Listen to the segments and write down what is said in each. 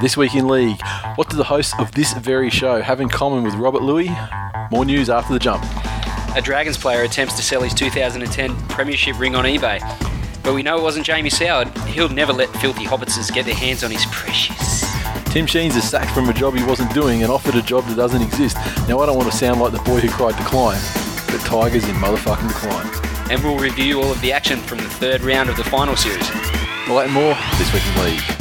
This Week in League. What do the hosts of this very show have in common with Robert Lui? More news after the jump. A Dragons player attempts to sell his 2010 Premiership ring on eBay. But we know it wasn't Jamie Soward. He'll never let filthy hobbitses get their hands on his precious. Tim Sheens is sacked from a job he wasn't doing and offered a job that doesn't exist. Now, I don't want to sound like the boy who cried decline, but Tigers in motherfucking decline. And we'll review all of the action from the third round of the final series. All that and more this week in League.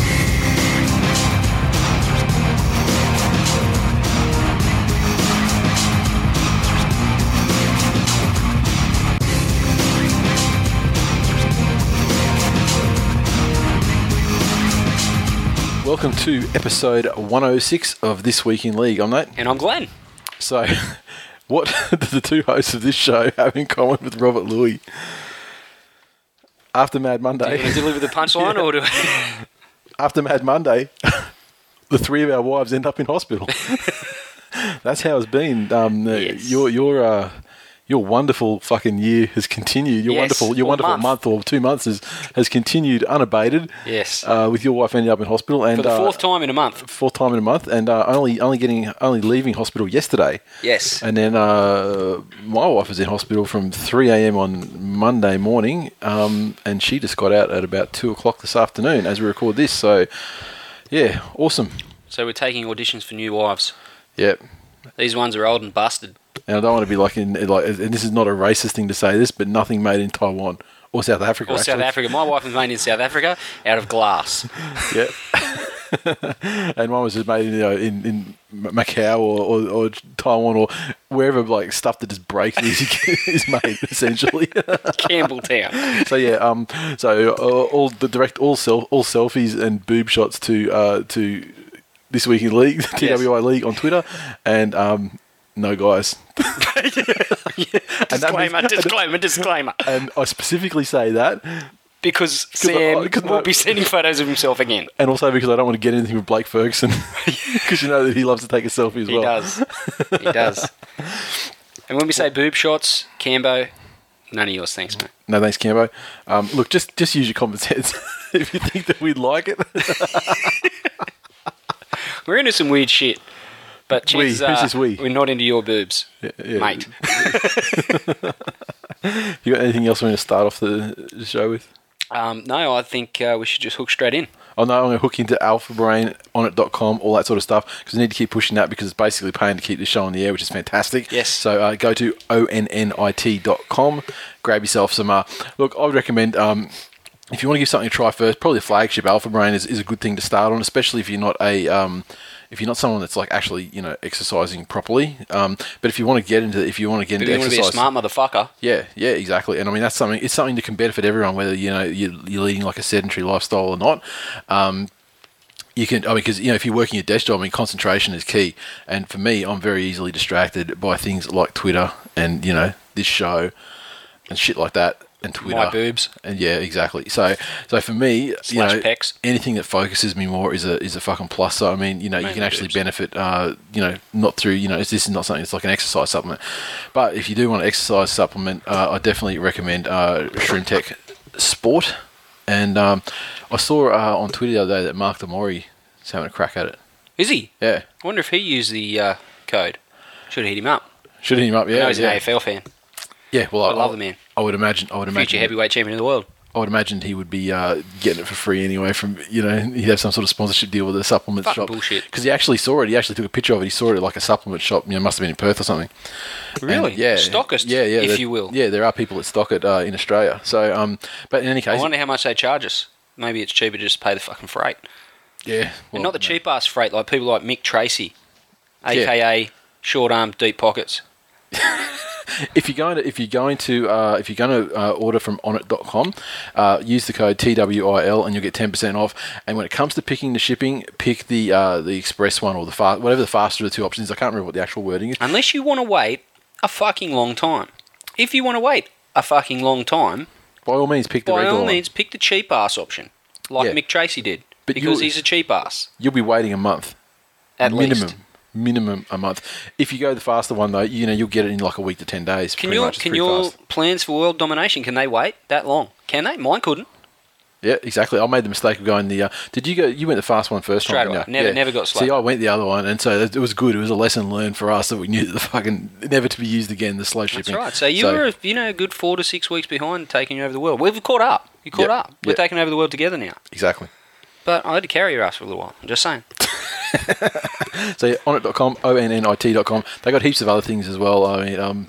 Welcome to episode 106 of This Week in League. I'm Nate. And I'm Glenn. So, what do the two hosts of this show have in common with Robert Lui? After Mad Do you Monday, deliver the punchline or do after Mad Monday, the three of our wives end up in hospital. That's how it's been. Um, uh, Yes. Your your uh, your wonderful fucking year has continued. Your Yes, wonderful your wonderful month. month. or two months has, has continued unabated. Yes. Uh, with your wife ending up in hospital and For the uh, fourth time in a month. fourth time in a month, and uh, only only getting only leaving hospital yesterday. Yes. And then uh, my wife was in hospital from 3 a.m. on Monday morning, um, and she just got out at about 2 o'clock this afternoon as we record this. So, yeah, awesome. So we're taking auditions for new wives. Yep. These ones are old and busted. And I don't want to be like in like, and this is not a racist thing to say this, but nothing made in Taiwan or South Africa. Or South. Africa. My wife was made in South Africa out of glass. Yeah. and one was just made in, you know, in, in Macau or, or, or Taiwan or wherever like stuff that just breaks is, is made essentially. Campbelltown. so yeah, um, so uh, all the direct all self all selfies and boob shots to uh, to this week in league, TWI league on Twitter, and um, no guys. And that Disclaimer, means- disclaimer, disclaimer. And I specifically say that, Because I- Sam because will I- be sending photos of himself again. and also because I don't want to get anything with Blake Ferguson, because you know that he loves to take a selfie as He well. He does. He does. And when we say boob shots, Cambo, none of yours, thanks, mate. No, thanks, Cambo. Um, look, just just use your common sense if you think that we'd like it. We're into some weird shit. But We? chances Who's this we? we're not into your boobs, yeah. mate. You got anything else we want to start off the show with? Um, no, I think uh, we should just hook straight in. Oh no, I'm going to hook into alphabrain.onnit.com, all that sort of stuff, because I need to keep pushing that because it's basically paying to keep the show on the air, which is fantastic. Yes. So uh, go to onnit.com, grab yourself some. Uh, look, I would recommend. Um, if you want to give something a try first, probably the flagship Alpha Brain is, is a good thing to start on, especially if you're not a um, if you're not someone that's like actually you know exercising properly. Um, but if you want to get into if you want to get into you want to be a smart motherfucker, yeah, yeah, exactly. And I mean, that's something. It's something that can benefit everyone, whether you know you're, you're leading like a sedentary lifestyle or not. Um, you can, I mean, because you know, if you're working a desk job, I mean, concentration is key. And for me, I'm very easily distracted by things like Twitter and you know this show and shit like that, and Twitter. my boobs. And yeah, exactly. So, so for me, you know, pecs. anything that focuses me more is a is a fucking plus. So I mean, you know, you can actually boobs. benefit. Uh, you know, not through you know, this is not something that's like an exercise supplement. But if you do want an exercise supplement, uh, I definitely recommend uh, Shroom Tech Sport. And um, I saw uh, on Twitter the other day that Mark De Mori is having a crack at it. Is he? Yeah, I wonder if he used the uh, code. Should have hit him up. should hit him up. I Yeah, he's yeah. an AFL fan. yeah. Well, I love the man. I would imagine. I would imagine. Future heavyweight champion of the world. I would imagine he would be uh, getting it for free anyway. From you know, he'd have some sort of sponsorship deal with a supplement Fucking shop. bullshit. Because he actually saw it. He actually took a picture of it. He saw it at like a supplement shop. You know, must have been in Perth or something. Really? And, yeah. Stockist, Yeah, yeah. if you will. Yeah, there are people that stock it uh, in Australia. So, um, but in any case, I wonder how much they charge us. Maybe it's cheaper to just pay the fucking freight. yeah, well, and not the cheap ass freight like people like Mick Tracy, aka short arm, deep pockets. If you're going to if you're going to uh, if you're going to uh, order from onnit.com, uh, use the code TWIL and you'll get ten percent off. And when it comes to picking the shipping, pick the uh, the express one or the fast whatever the faster of the two options. I can't remember what the actual wording is. Unless you want to wait a fucking long time. If you want to wait a fucking long time, By all means, pick the by regular all one. means, pick the cheap ass option, like Yeah. Mick Tracy did, But because he's a cheap ass You'll be waiting a month. at minimum. least. Minimum a month. If you go the faster one though, you know you'll get it in like a week to ten days. Can your can your fast. plans for world domination can they wait that long? Can they? Mine couldn't. Yeah, exactly. I made the mistake of going the. Uh, did you go? You went the fast one first Straight time. away. Never- Yeah. never got slow. See, I went the other one, and so it was good. It was a lesson learned for us that we knew that the fucking never to be used again. The slow shipping. That's right. So you were, you know, a good four to six weeks behind taking over the world. We've caught up. You caught Yep. up. We're Yep. taking over the world together now. exactly. But I had to carry your ass for a little while. I'm just saying. So yeah, onnit.com, O-N-N-I-T.com. They got heaps of other things as well. I mean, um,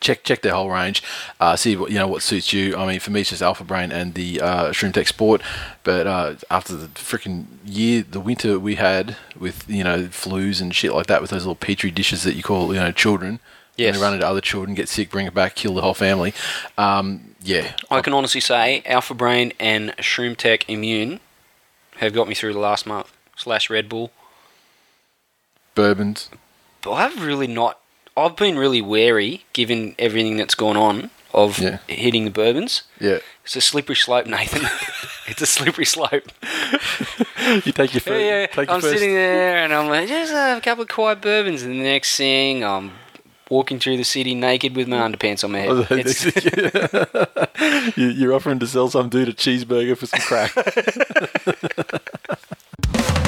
check check their whole range. Uh, see what you know what suits you. I mean, for me, it's just Alpha Brain and the uh, Shroom Tech Sport. But uh, after the freaking year, the winter we had with you know flus and shit like that, with those little petri dishes that you call you know children. Yes. And they run into other children, get sick, bring it back, kill the whole family. Um, yeah, I can honestly say Alpha Brain and Shroom Tech Immune have got me through the last month. Slash Red Bull. bourbons. But I've really not. I've been really wary, given everything that's gone on, of Yeah. hitting the bourbons. Yeah, It's a slippery slope, Nathan. it's a slippery slope. you take your first. Yeah, yeah. Take your I'm first, sitting there and I'm like, just have a couple of quiet bourbons, and the next thing I'm walking through the city naked with my underpants on my head. Oh, it's- You- You're offering to sell some dude a cheeseburger for some crack.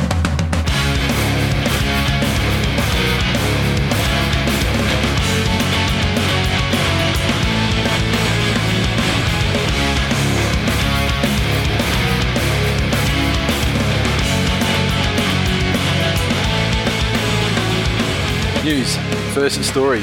News. First story.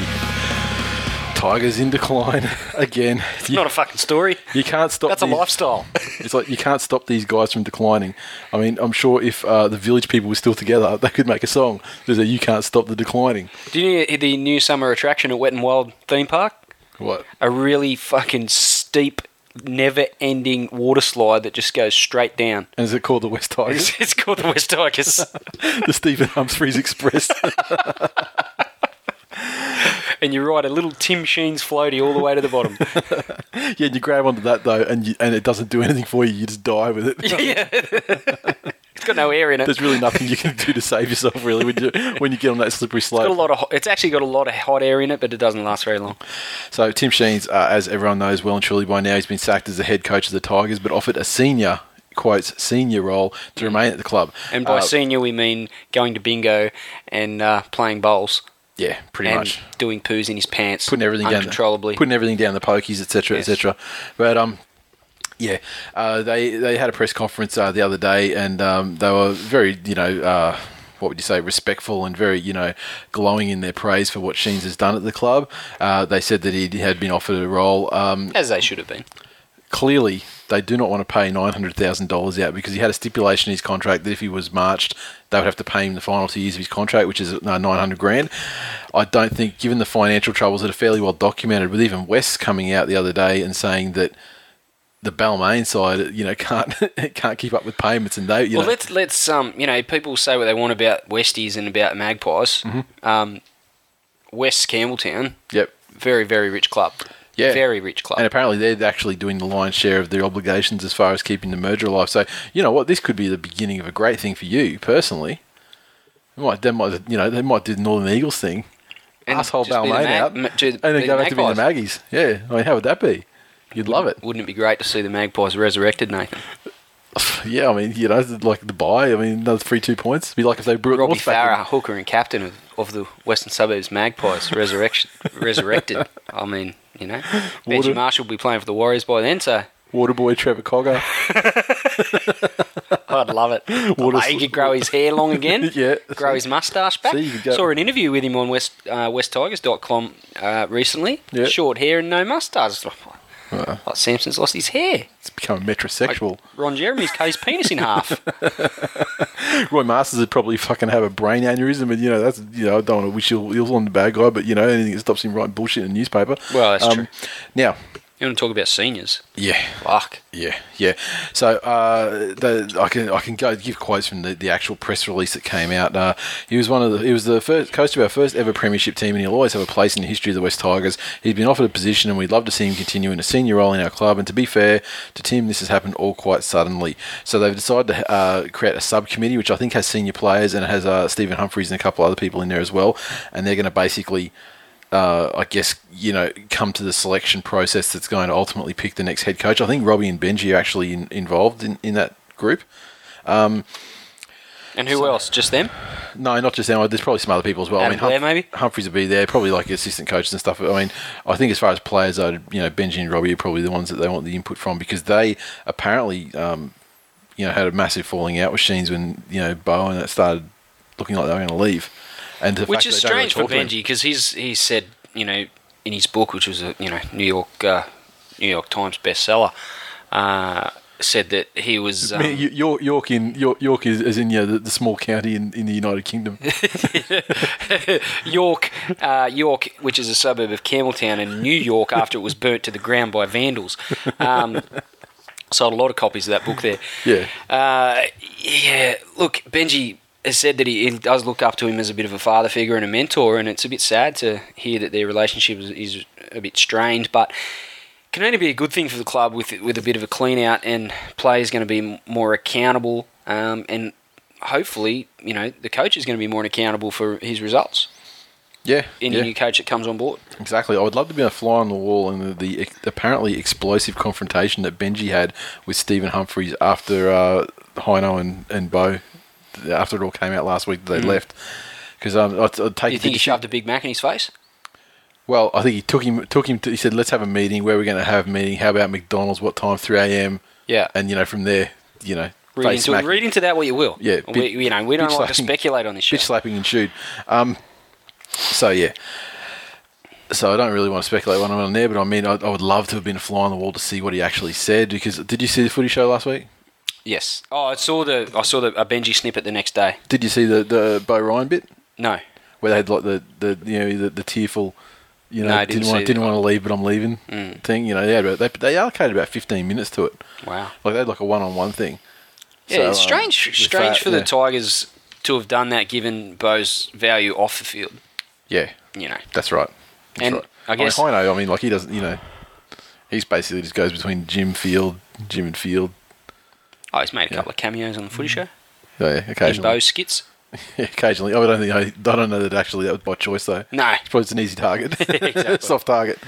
Tigers in decline again. it's not a fucking story. You can't stop. That's a lifestyle. It's like you can't stop these guys from declining. I mean, I'm sure if uh, the village people were still together, they could make a song. There's a "You can't stop the declining." Do you know the new summer attraction at Wet and Wild theme park? What? A really fucking steep, never-ending water slide that just goes straight down. And is it called the West Tigers? It's, it's called the West Tigers. the Stephen Humphreys Express. And you ride a little Tim Sheens floaty all the way to the bottom. yeah, and you grab onto that though, and you, and it doesn't do anything for you. You just die with it. yeah. it's got no air in it. There's really nothing you can do to save yourself, really, when you when you get on that slippery It's got a lot of. It's actually got a lot of hot air in it, but it doesn't last very long. So Tim Sheens, uh, as everyone knows well and truly by now, he's been sacked as the head coach of the Tigers, but offered a senior quotes senior role to remain at the club. And by Uh, senior, we mean going to bingo and uh, playing bowls yeah, pretty and much. doing poos in his pants, putting everything down, uncontrollably. putting everything down the pokies, etc., Yes. etc. But um, yeah, uh, they they had a press conference uh, the other day, and um, they were very, you know. Uh, what would you say, respectful and very, you know, glowing in their praise for what Sheens has done at the club. Uh, they said that he had been offered a role. Um, as they should have been. clearly, they do not want to pay nine hundred thousand dollars out because he had a stipulation in his contract that if he was marched, they would have to pay him the final two years of his contract, which is uh, nine hundred grand. I don't think, given the financial troubles that are fairly well documented, with even West coming out the other day and saying that the Balmain side, you know, can't can't keep up with payments, and they, you well, know, let's let's um, you know, people say what they want about Westies and about Magpies. Mm-hmm. Um, West Campbelltown, yep. very very rich club. Yeah. very rich club. And apparently they're actually doing the lion's share of their obligations as far as keeping the merger alive. So, you know what, this could be the beginning of a great thing for you personally. They might, they might, you know, they might do the Northern Eagles thing. And asshole just be the Balmain Mag- out, and then go back to being the Magpies. Maggies. Yeah, I mean, how would that be? You'd love it. Wouldn't it be great to see the Magpies resurrected, Nathan? Yeah, I mean, you know, like the buy. I mean, another three two points. It'd be like if they brought Robbie. Farah, hooker and captain of, of the Western Suburbs Magpies, resurrection, resurrected. I mean, you know, Water- Benji Marshall will be playing for the Warriors by then, so Waterboy Trevor Cogger. I'd love it. Water- he could grow his hair long again. Yeah. Grow his moustache back. See, Saw an interview with him on West uh, WestTigers.com uh, recently. Yeah. Short hair and no moustache. Uh, Like Samson's lost his hair. it's become metrosexual. Ron Jeremy's cut his penis in half. Roy Masters would probably fucking have a brain aneurysm, and you know that's you know I don't want to wish he'll on the bad guy, but you know anything that stops him writing bullshit in the newspaper. Well, that's true. Now, You want to talk about seniors? yeah, Fuck. Yeah, yeah. So uh, the, I can I can go give quotes from the, the actual press release that came out. Uh, he was one of the he was the first coach of our first ever premiership team, and he'll always have a place in the history of the West Tigers. He's been offered a position, and we'd love to see him continue in a senior role in our club. And to be fair to Tim, this has happened all quite suddenly. So they've decided to uh, create a subcommittee, which I think has senior players and it has uh, Stephen Humphreys and a couple other people in there as well, and they're going to basically uh, I guess you know come to the selection process that's going to ultimately pick the next head coach. I think Robbie and Benji are actually in, involved in, in that group. And who else? Just them? No, not just them. There's probably some other people as well. Adam Blair, maybe? Humphreys will be there. Probably like assistant coaches and stuff. I mean, I think as far as players, though, you know, Benji and Robbie are probably the ones that they want the input from because they apparently, um, you know, had a massive falling out with Sheens when you know Beau and it started looking like they were going to leave. And the Which fact is that they really strange for talk to him- Benji because he's he said you know in his book, which was a you know New York uh, New York Times bestseller, uh, said that he was um, Y- York, York in York, York is, is in you know, the, the small county in, in the United Kingdom. York, uh, York, which is a suburb of Campbelltown, in New York after it was burnt to the ground by vandals. Um, sold a lot of copies of that book there. Yeah. Uh, yeah. Look, Benji has said that he, he does look up to him as a bit of a father figure and a mentor, and it's a bit sad to hear that their relationship is, is a bit strained, but. Can only be a good thing for the club with with a bit of a clean out and players going to be more accountable um, and hopefully you know the coach is going to be more accountable for his results Yeah, any yeah. new coach that comes on board. Exactly. I would love to be a fly on the wall in the, the apparently explosive confrontation that Benji had with Stephen Humphreys after uh, Hino and, and Beau, after it all came out last week they left. Because um, I'd, I'd take you think he shoved a Big Mac in his face? Well, I think he took him. Took him. To, he said, "Let's have a meeting. Where we're going to have a meeting? How about McDonald's? What time? Three a.m. Yeah. And you know, from there, you know, Read into, smacking. read into that what you will. Yeah, we, you know we don't like to speculate on this show. bitch slapping ensued. Um, so yeah. So I don't really want to speculate what I'm on there, but I mean, I, I would love to have been a fly on the wall to see what he actually said. Because did you see the footy show last week? Yes. Oh, I saw the I saw the a Benji snippet the next day. Did you see the the Beau Ryan bit No. where they had like the, the you know the, the tearful, you know, No, I didn't, didn't want didn't that. want to leave, but I'm leaving Mm. thing. You know, they had about, they, they allocated about 15 minutes to it. Wow. Like they had like a one on one thing. Yeah, So, it's um, strange. with strange that, for the yeah. Tigers to have done that, given Beau's value off the field. Yeah, You know. that's right. That's And right. I guess- mean, Hino, I mean, like he doesn't, you know, he's basically just goes between gym, field, gym and field. Oh, he's made a Yeah. couple of cameos on the footy show. Yeah, In occasionally. Beau's skits. Yeah, occasionally. I don't think I, I don't know that actually that was by choice though. No. It's probably an easy target, soft target.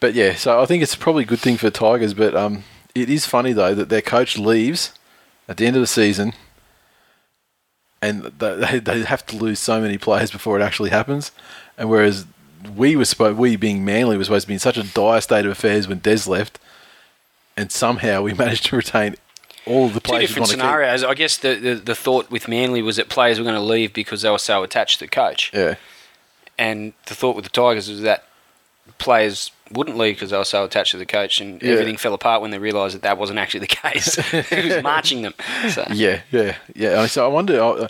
But yeah, so I think it's probably a good thing for Tigers. But um, it is funny though that their coach leaves at the end of the season, and they, they have to lose so many players before it actually happens. And whereas we were supposed, we being Manly, was supposed to be in such a dire state of affairs when Des left, and somehow we managed to retain all the Two players. we different want to keep. scenarios. I guess the, the, the thought with Manly was that players were going to leave because they were so attached to the coach. Yeah, And the thought with the Tigers was that players wouldn't leave because they were so attached to the coach, and Yeah. everything fell apart when they realised that that wasn't actually the case. he was marching them. So. Yeah, yeah, yeah. So I wonder. uh,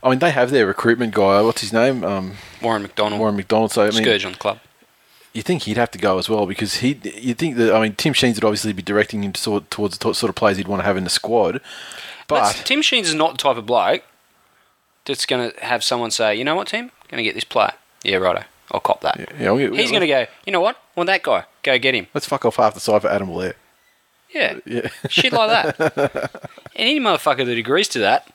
I mean, they have their recruitment guy. What's his name? Um, Warren McDonald, Warren McDonald. So I mean, scourge on the club. You think he'd have to go as well because he. You think that I mean, Tim Sheens would obviously be directing him to sort, towards the sort of players he'd want to have in the squad. That's- But Tim Sheens is not the type of bloke that's going to have someone say, you know what, Tim, going to get this player. Yeah, righto. I'll cop that. you know, He's going to go, you know what, want that guy. Go get him. let's fuck off half the side for Adam Blair. Yeah. Yeah, Shit like that. and Any motherfucker that agrees to that,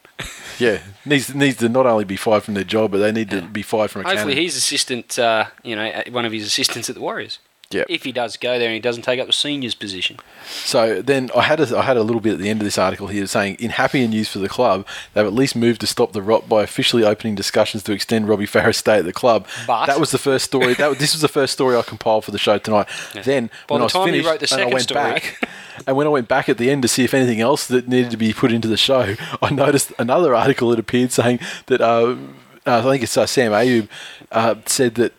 yeah. Needs needs to not only be fired from their job, but they need to be fired from a hopefully he's assistant, uh, you know, one of his assistants at the Warriors. Yep. If he does go there and he doesn't take up the seniors position. So then I had a, I had a little bit at the end of this article here saying, in happier news for the club, they've at least moved to stop the rot by officially opening discussions to extend Robbie Farah's stay at the club. But- that was the first story. That this was the first story I compiled for the show tonight. Then By when the I was time finished wrote the and I second went story- back, and when I went back at the end to see if anything else that needed to be put into the show, I noticed another article that appeared saying that uh, uh, I think it's uh, Sam Ayoub uh, said that.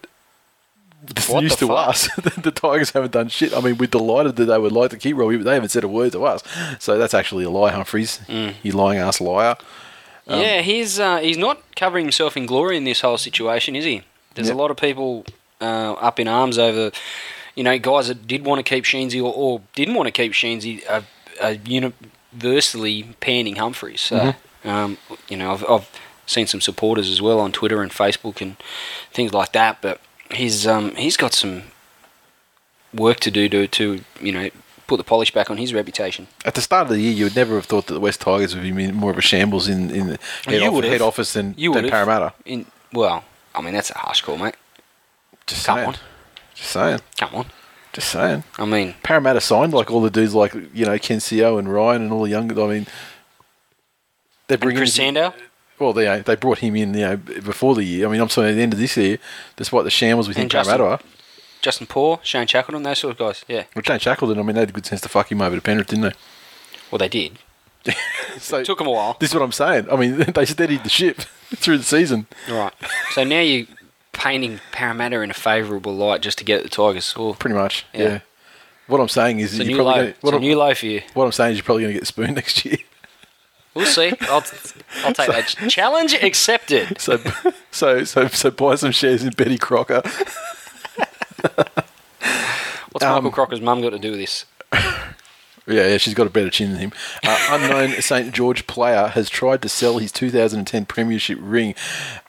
This What news to fuck? us that the Tigers haven't done shit. I mean, we're delighted that they would like to keep Robbie, but they haven't said a word to us. So that's actually a lie, Humphreys. Mm. You lying ass liar. Um, yeah, he's uh, he's not covering himself in glory in this whole situation, is he? There's Yep. a lot of people uh, up in arms over, you know, guys that did want to keep Sheensy or, or didn't want to keep Sheensy are, are universally panning Humphreys. So, Mm-hmm. um, you know, I've, I've seen some supporters as well on Twitter and Facebook and things like that. But he's um, he's got some work to do to to you know put the polish back on his reputation. At the start of the year, you would never have thought that the West Tigers would be more of a shambles in, in the head, You off- head office than, You than. Parramatta. In well, I mean that's a harsh call, mate. Just Come saying. on. Just saying. Come on. Just saying. I mean, Parramatta signed like all the dudes like you know Ken Sio and Ryan and all the younger. I mean, they're bringing Chris Sandow. Well, they uh, they brought him in you know before the year. I mean, I'm sorry, at the end of this year, despite the shambles within Parramatta. Justin Poore, Shane Shackleton, those sort of guys. Yeah. Well, Jane Shackleton, I mean, they had good sense to fuck him over to Penrith, didn't they? Well, they did. So Took them a while. This is what I'm saying. I mean, they steadied the ship through the season. Right. So now you're painting Parramatta in a favourable light just to get the Tigers. Well, Pretty much. Yeah. Yeah. What I'm saying is, it's a you're new probably low. gonna, It's what, a I'm, new low for you. what I'm saying is, you're probably going to get the spoon next year. We'll see. I'll, I'll take that. Challenge accepted. So, so, so, so, buy some shares in Betty Crocker. What's Um, Michael Crocker's mum got to do with this? Yeah, yeah, she's got a better chin than him. Uh, unknown St George player has tried to sell his 2010 Premiership ring.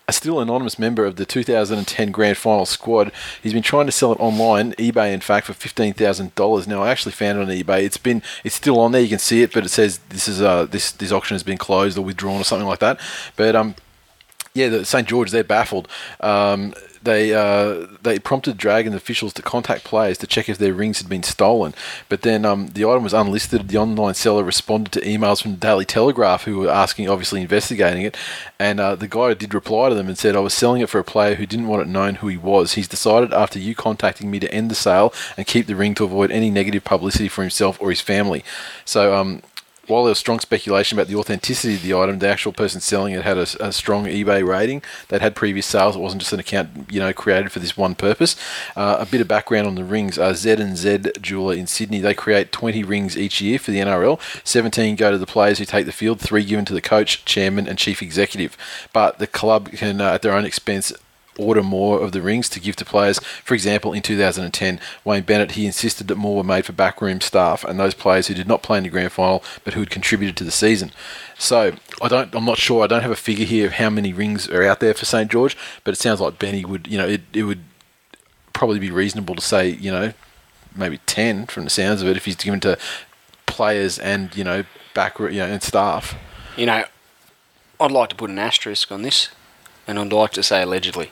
A still anonymous member of the 2010 Grand Final squad. He's been trying to sell it online, eBay, in fact, for fifteen thousand dollars. Now, I actually found it on eBay. It's been, it's still on there. You can see it, but it says this is uh this this auction has been closed or withdrawn or something like that. But um, yeah, the St George they're baffled. Um, they uh, they prompted Dragon officials to contact players to check if their rings had been stolen. But then um, the item was unlisted. The online seller responded to emails from the Daily Telegraph, who were asking, obviously investigating it. And uh, the guy did reply to them and said, "I was selling it for a player who didn't want it known who he was. He's decided after you contacting me to end the sale and keep the ring to avoid any negative publicity for himself or his family." So. Um, while there was strong speculation about the authenticity of the item, the actual person selling it had a, a strong eBay rating. They'd had previous sales. It wasn't just an account, you know, created for this one purpose. Uh, a bit of background on the rings. Uh, Z and Z jeweler in Sydney. They create 20 rings each year for the NRL. 17 go to the players who take the field. Three given to the coach, chairman, and chief executive. But the club can, uh, at their own expense, order more of the rings to give to players. For example, in 2010, Wayne Bennett he insisted that more were made for backroom staff and those players who did not play in the grand final but who had contributed to the season. So I don't, I'm not sure. I don't have a figure here of how many rings are out there for St George, but it sounds like Benny would, you know, it, it would probably be reasonable to say, you know, maybe 10 from the sounds of it if he's given to players and you know back, you know, and staff. You know, I'd like to put an asterisk on this, and I'd like to say allegedly.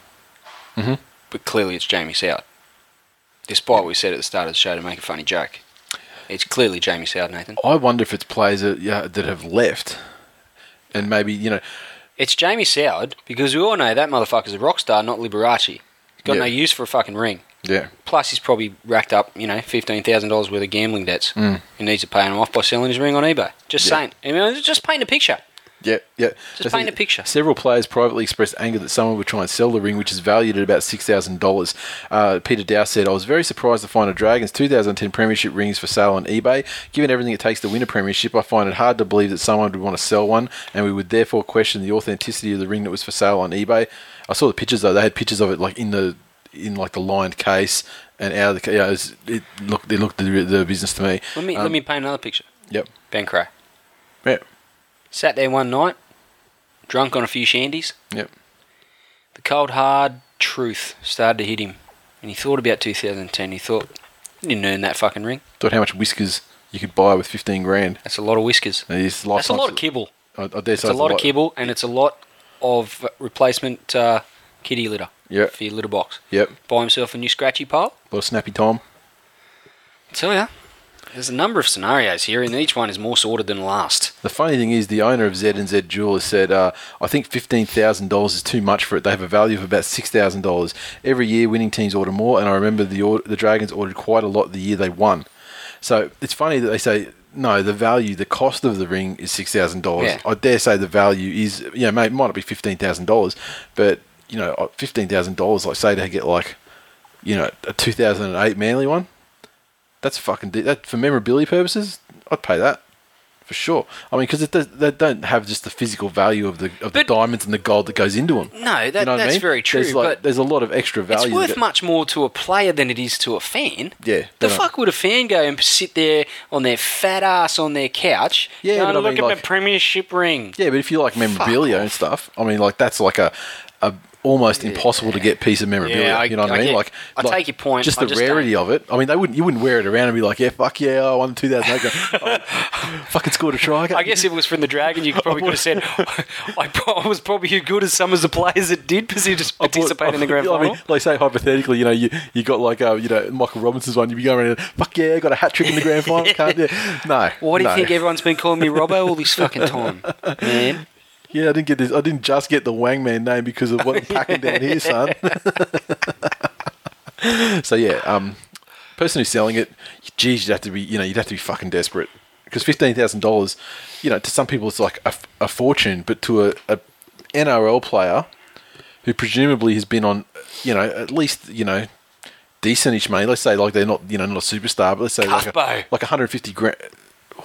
Mhm. But clearly it's Jamie Soward. Despite what we said at the start of the show to make a funny joke. It's clearly Jamie Soward, Nathan. I wonder if it's players that, yeah, that have left, and maybe you know, It's Jamie Soward because we all know that motherfucker's a rock star, not Liberace. He's got Yeah. no use for a fucking ring. yeah, Plus, he's probably racked up, you know, fifteen thousand dollars worth of gambling debts. Mm. He needs to pay them off by selling his ring on eBay. Just Yeah. saying. I mean, just paint a picture. Yeah, yeah. Just paint a picture. Several players privately expressed anger that someone would try and sell the ring, which is valued at about six thousand dollars. Uh, Peter Doust said, "I was very surprised to find a Dragons 2010 Premiership rings for sale on eBay. Given everything it takes to win a Premiership, I find it hard to believe that someone would want to sell one, and we would therefore question the authenticity of the ring that was for sale on eBay." I saw the pictures though; they had pictures of it like in the in like the lined case and out of the. Yeah, it, it looked it looked the, the business to me. Let me Um, let me paint another picture. Yep. Ben Creagh Yeah. Sat there one night, drunk on a few shandies. Yep. The cold hard truth started to hit him, and he thought about 2010. He thought, "I didn't earn that fucking ring. Thought how much whiskers you could buy with fifteen grand. That's a lot of whiskers. That's a lot of kibble. I, I dare It's a lot of kibble, and it's a lot of replacement uh, kitty litter Yep, for your litter box. yep. Buy himself a new scratchy pile. A of snappy Tom. tell ya, there's a number of scenarios here, and each one is more sorted than the last. The funny thing is, the owner of Z and Z Jewelers said, uh, "I think fifteen thousand dollars is too much for it. They have a value of about six thousand dollars every year. Winning teams order more, and I remember the or- the Dragons ordered quite a lot the year they won. So it's funny that they say." No, the value, the cost of the ring is six thousand dollars. Yeah. I dare say the value is, you know, may, might not be fifteen thousand dollars, but you know, fifteen thousand dollars. Like say to get like, you know, a two thousand and eight Manly one. That's fucking that for memorability purposes. I'd pay that for sure. I mean, because they don't have just the physical value of the of the diamonds and the gold that goes into them. No, that, you know what I that's mean? very true. There's, like, but there's a lot of extra value. it's worth much more to a player than it is to a fan. Yeah. The don't- uh, fuck would a fan go and sit there on their fat ass on their couch? Yeah, going, but I look mean, at like- my premiership ring. Yeah, but if you like memorabilia and stuff, I mean, like that's like a, a almost impossible to get piece of memorabilia. Yeah, I- you know what I, I mean? get- like, I like, take your point. Just I the just rarity of it. I mean, they wouldn't. You wouldn't wear it around and be like, "Yeah, fuck yeah, I won 2008. oh, fucking scored a try." I guess if it was from the Dragon, you probably could have said I I was probably as good as some of the players that did participate participate in the grand I final. mean, like say hypothetically, you know, you, you got like uh, you know Michael Robinson's one. You'd be going around, fuck yeah, got a hat trick in the grand final. Can't you? No. Why do you no. think everyone's been calling me Robbo all this fucking time, man? Yeah, I didn't get this. I didn't just get the Wangman name because of what I'm packing down here, son. so yeah, um, person who's selling it, geez, you'd have to be, you know, you'd have to be fucking desperate because fifteen thousand dollars, you know, to some people it's like a, a fortune, but to a, a NRL player who presumably has been on, you know, at least you know, decentish money. Let's say like they're not, you know, not a superstar, but let's say like a, Cuthbo. like 150 grand.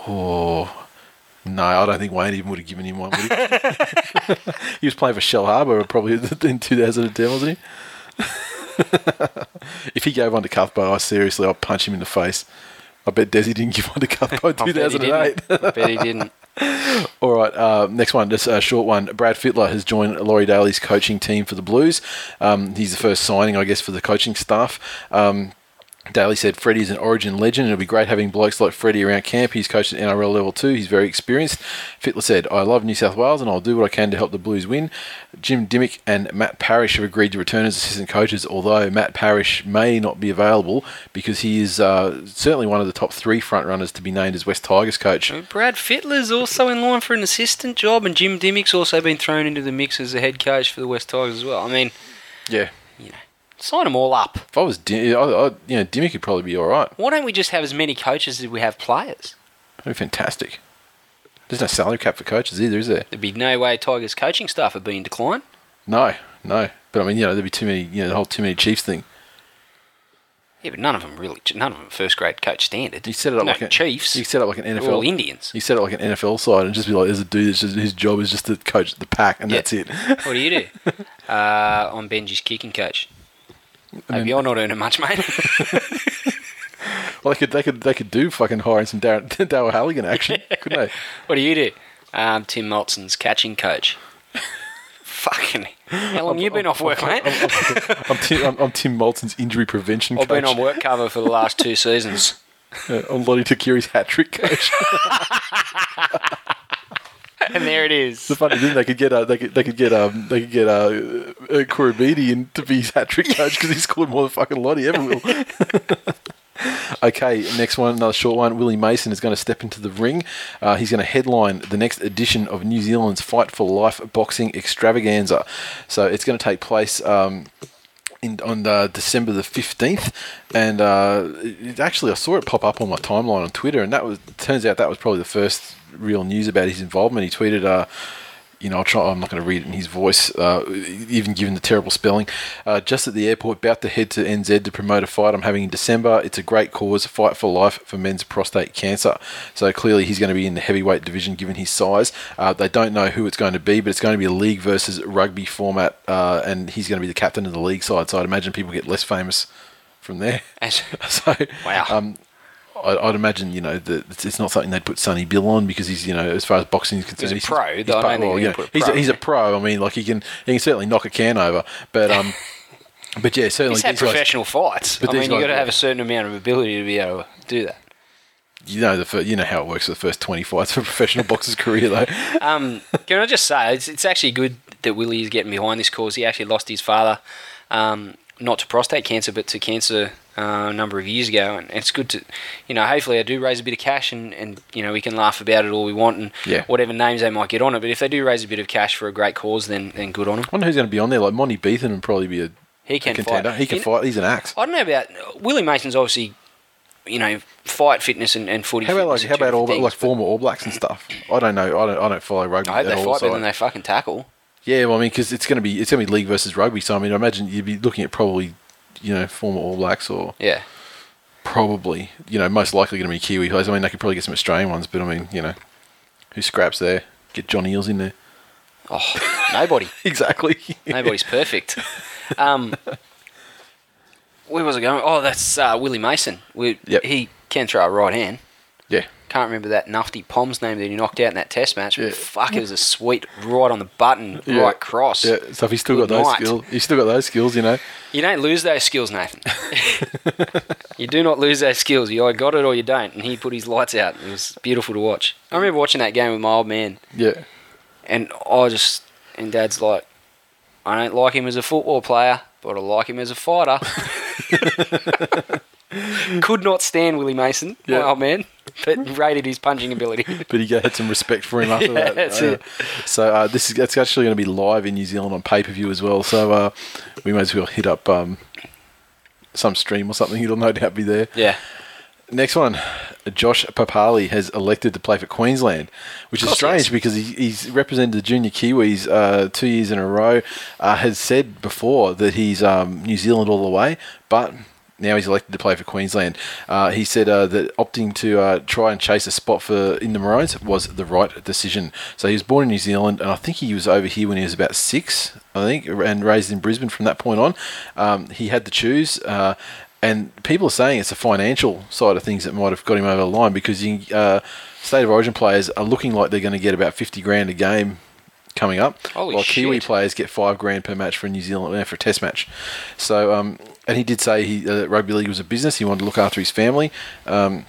Oh. No, I don't think Wayne even would have given him one. Would he? he was playing for Shell Harbour probably in 2010, wasn't he? if he gave one to Cuthbo, I seriously, I'd punch him in the face. I bet Desi didn't give one to Cuthbo in I bet he 2008. I bet he didn't. All right, uh, next one, just a short one. Brad Fittler has joined Laurie Daley's coaching team for the Blues. Um, he's the first signing, I guess, for the coaching staff. Um, Daley said Freddie's an origin legend. It'll be great having blokes like Freddie around camp. He's coached at NRL level two. He's very experienced. Fittler said, I love New South Wales and I'll do what I can to help the Blues win. Jim Dymock and Matt Parish have agreed to return as assistant coaches, although Matt Parish may not be available because he is uh, certainly one of the top three front runners to be named as West Tigers coach. Brad Fittler's also in line for an assistant job, and Jim Dymock's also been thrown into the mix as the head coach for the West Tigers as well. I mean, Yeah. Sign them all up. If I was, Dim- I, I, you know, Dymock could probably be all right. Why don't we just have as many coaches as we have players? That'd be fantastic. There's no salary cap for coaches either, is there? There'd be no way Tigers coaching staff would be in decline. No, no. But I mean, you know, there'd be too many, you know, the whole too many Chiefs thing. Yeah, but none of them really, none of them first grade coach standard. You set it up no, like a Chiefs. You set up like an They're all NFL. Indians. You set it up like an NFL side and just be like, there's a dude that's just his job is just to coach the pack, and Yeah. that's it. What do you do? uh, I'm Benji's kicking coach. Maybe you're not earning much, mate. well, they could, they could, they could do fucking hiring some Darren, Daryl Halligan action, couldn't they? what do you do? Um, Tim Moltzen's catching coach. Fucking. How long you been off work, mate? I'm Tim, I'm, I'm Tim injury prevention I've coach. been on work cover for the last two seasons. Uh, I'm Lote Tuqiri's hat trick coach. And there it is. the funny thing, they could get, uh, they could, they could get, um, they could get, uh, uh Kurabidi to be his hat trick coach because he scored more than fucking Lote ever will. Okay, next one, another short one. Willie Mason is going to step into the ring. Uh, he's going to headline the next edition of New Zealand's Fight for Life boxing extravaganza. So it's going to take place. Um, in, on uh, December the fifteenth, and uh, it, actually I saw it pop up on my timeline on Twitter, and that was turns out that was probably the first real news about his involvement. He tweeted, uh, you know, I'll try, I'm not going to read it in his voice, uh, even given the terrible spelling. Uh, just at the airport, about to head to NZ to promote a fight I'm having in December. It's a great cause, fight for life for men's prostate cancer. So clearly he's going to be in the heavyweight division given his size. Uh, they don't know who it's going to be, but it's going to be a league versus rugby format, uh, and he's going to be the captain of the league side. So I'd imagine people get less famous from there. So Wow. um, I, I'd imagine you know that it's- not something they'd put Sonny Bill on because he's you know as far as boxing is concerned He's a pro, He's, though. I pro- well, you know, he's pro a, he's a pro. I mean, like he can he can certainly knock a can over, but um, but yeah, certainly He's had these guys- professional fights. But I mean, you've got to have a certain amount of ability to be able to do that. you know the fir- you know how it works for the first twenty fights for a professional boxer's career though. Um, can I just say, it's, it's actually good that Willie is getting behind this cause. He actually lost his father, um, not to prostate cancer, but to cancer uh, a number of years ago. And it's good to, you know, hopefully I do raise a bit of cash and, and you know, we can laugh about it all we want and Yeah. whatever names they might get on it. But if they do raise a bit of cash for a great cause, then, then good on them. I wonder who's going to be on there. Like Monty Betham would probably be a, He a can contender. fight. He can You- fight. He's an axe. I don't know about Willie Mason's obviously, you know, fight fitness and, and footy. How about like how about all things, like former All Blacks and stuff? I don't know. I don't. I don't follow rugby I hope at they all. fight so better than they fucking tackle. Yeah, well, I mean, because it's going to be it's going to be league versus rugby. So I mean, I imagine you'd be looking at probably, you know, former All Blacks or Yeah. probably, you know, most likely going to be Kiwi players. I mean, they could probably get some Australian ones, but I mean, you know, who scraps there? Get John Eels in there. Oh, nobody. Exactly. Nobody's perfect. Um, where was I going? Oh, that's uh, Willie Mason. We, Yep. He can throw a right hand. Yeah. Can't remember that nufty Pom's name that he knocked out in that test match. Yeah. But fuck, it was a sweet right on the button, Yeah. right cross. Yeah, so if he's still Good got those night. skills, he's still got those skills, you know. You don't lose those skills, Nathan. you do not lose those skills. You either got it or you don't. And he put his lights out. It was beautiful to watch. I remember watching that game with my old man, Yeah, and I just and Dad's like, I don't like him as a football player, but I like him as a fighter. Could not stand Willie Mason, Yeah. my old man, but rated his punching ability. but he had some respect for him after Yeah, that. Uh. So uh, this is that's actually going to be live in New Zealand on pay per view as well. So uh, we may as well hit up um, some stream or something. It'll no doubt be there. yeah. Next one, Josh Papalii has elected to play for Queensland, which is strange because he, he's represented the junior Kiwis uh, two years in a row. Uh, has said before that he's um, New Zealand all the way, but now he's elected to play for Queensland. Uh, he said uh, that opting to uh, try and chase a spot for in the Maroons was the right decision. So he was born in New Zealand, and I think he was over here when he was about six, I think, and raised in Brisbane from that point on. Um, he had to choose. Uh, and people are saying it's the financial side of things that might have got him over the line because you, uh, state of origin players are looking like they're going to get about 50 grand a game coming up. Holy while Kiwi players get five grand per match for New Zealand uh, for a test match. So, um, and he did say he uh, rugby league was a business. He wanted to look after his family. Um,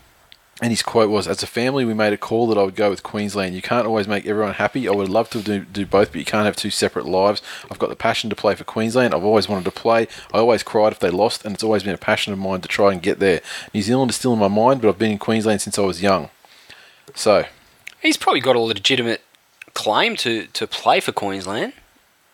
and his quote was, "As a family, we made a call that I would go with Queensland. You can't always make everyone happy. I would love to do, do both, but you can't have two separate lives. I've got the passion to play for Queensland. I've always wanted to play. I always cried if they lost, and it's always been a passion of mine to try and get there. New Zealand is still in my mind, but I've been in Queensland since I was young. So, He's probably got a legitimate claim to, to play for Queensland.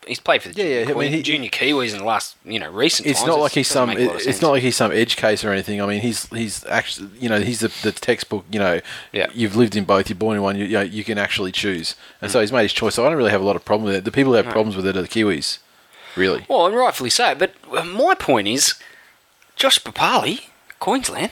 He's played for the Yeah, yeah, junior, I mean, he- junior Kiwis in the last, you know, recent it's times. not like he's some. make a lot of It's sense. not like he's some edge case or anything. I mean, he's he's actually, you know, he's the, the textbook. You know, Yeah. you've lived in both. You're born in one. You, you know, you can actually choose, and so he's made his choice. So I don't really have a lot of problem with it. The people who have Mm. No. problems with it are the Kiwis, really. Well, and rightfully so. But uh, my point is, Josh Papalii, Queensland.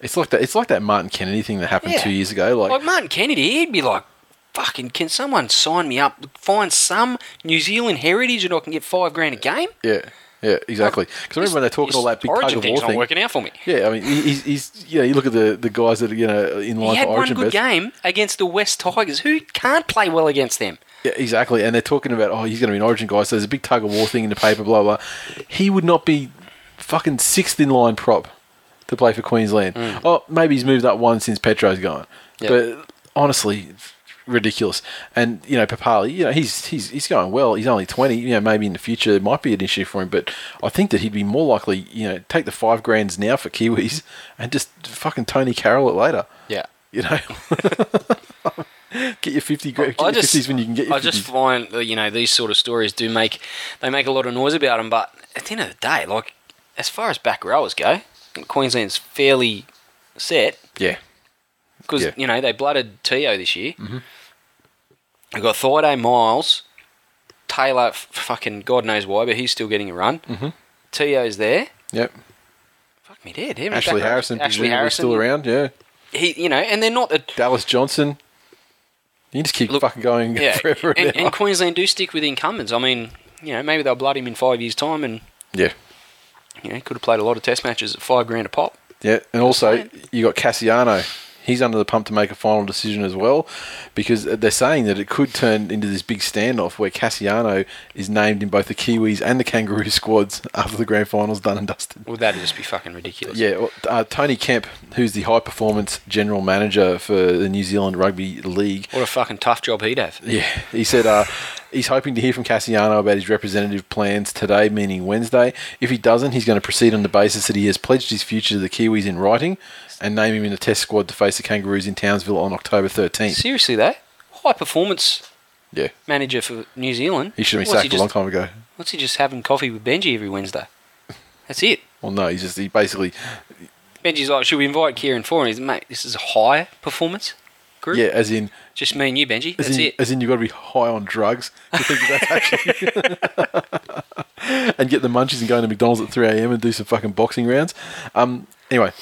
It's like that. It's like that Martin Kennedy thing that happened Yeah. two years ago. Like, Like Martin Kennedy, he'd be like, fucking, can someone sign me up? Find some New Zealand heritage and I can get five grand a game? yeah, yeah, exactly. Because I remember when they're talking all that big tug of war not thing. working out for me. Yeah, I mean, he- he's, he's you know, you look at the, the guys that are you know in line He had for one good best. game against the West Tigers, who can't play well against them. Yeah, exactly. And they're talking about, oh, he's going to be an Origin guy. So there's a big tug of war thing in the paper, blah, blah. He would not be fucking sixth in line prop to play for Queensland. Mm. Oh, maybe he's moved up one since Petro's gone. Yeah. But honestly, ridiculous. And, you know, Papalii, you know, he's, he's, he's going well. He's only 20. You know, maybe in the future it might be an issue for him. But I think that he'd be more likely, you know, take the five grands now for Kiwis mm-hmm. and just fucking Tonie Carroll it later. Yeah. You know? get your 50 grand. Get I your just, 50s when you can get your I just find that, you know these sort of stories do make they make a lot of noise about them, but at the end of the day, like as far as back rowers go, Queensland's fairly set Yeah. Because Yeah. Mm-hmm. you know they blooded Tio this year. They've got Thaiday Myles, Taylor, f- fucking God knows why, but he's still getting a run. Mhm. Tio's there. Yep. Fuck me dead. Many Ashley? Harrison, Ashley Harrison, still around. Yeah. He, you know, and they're not a Dallas Johnson. You just keep Look, fucking going yeah. forever and, and, and Queensland do stick with incumbents. I mean, you know, maybe they'll blood him in five years' time, and yeah. you know, he could have played a lot of Test matches at five grand a pop. Yeah, and also you got Kasiano. He's under the pump to make a final decision as well, because they're saying that it could turn into this big standoff where Kasiano is named in both the Kiwis and the Kangaroo squads after the grand final's done and dusted. Would that would just be fucking ridiculous? Yeah, well, uh, Tony Kemp, who's the high performance general manager for the New Zealand Rugby League, What a fucking tough job he'd have. Yeah, he said uh, he's hoping to hear from Kasiano about his representative plans today, meaning Wednesday. If he doesn't, he's going to proceed on the basis that he has pledged his future to the Kiwis in writing and name him in the test squad to face the Kangaroos in Townsville on October 13th. Seriously though, high performance Yeah, manager for New Zealand. he should have been What's sacked a long time ago. What's he just having coffee with Benji every Wednesday? That's it. Well, no, he's just he basically Benji's like, should we invite Kieran Foran? And he's mate, this is a high performance group. yeah, as in Just me and you, Benji. as That's in, it. as in you've got to be high on drugs. You think that's actually and get the munchies and go into McDonald's at 3 a.m. and do some fucking boxing rounds. Um, anyway,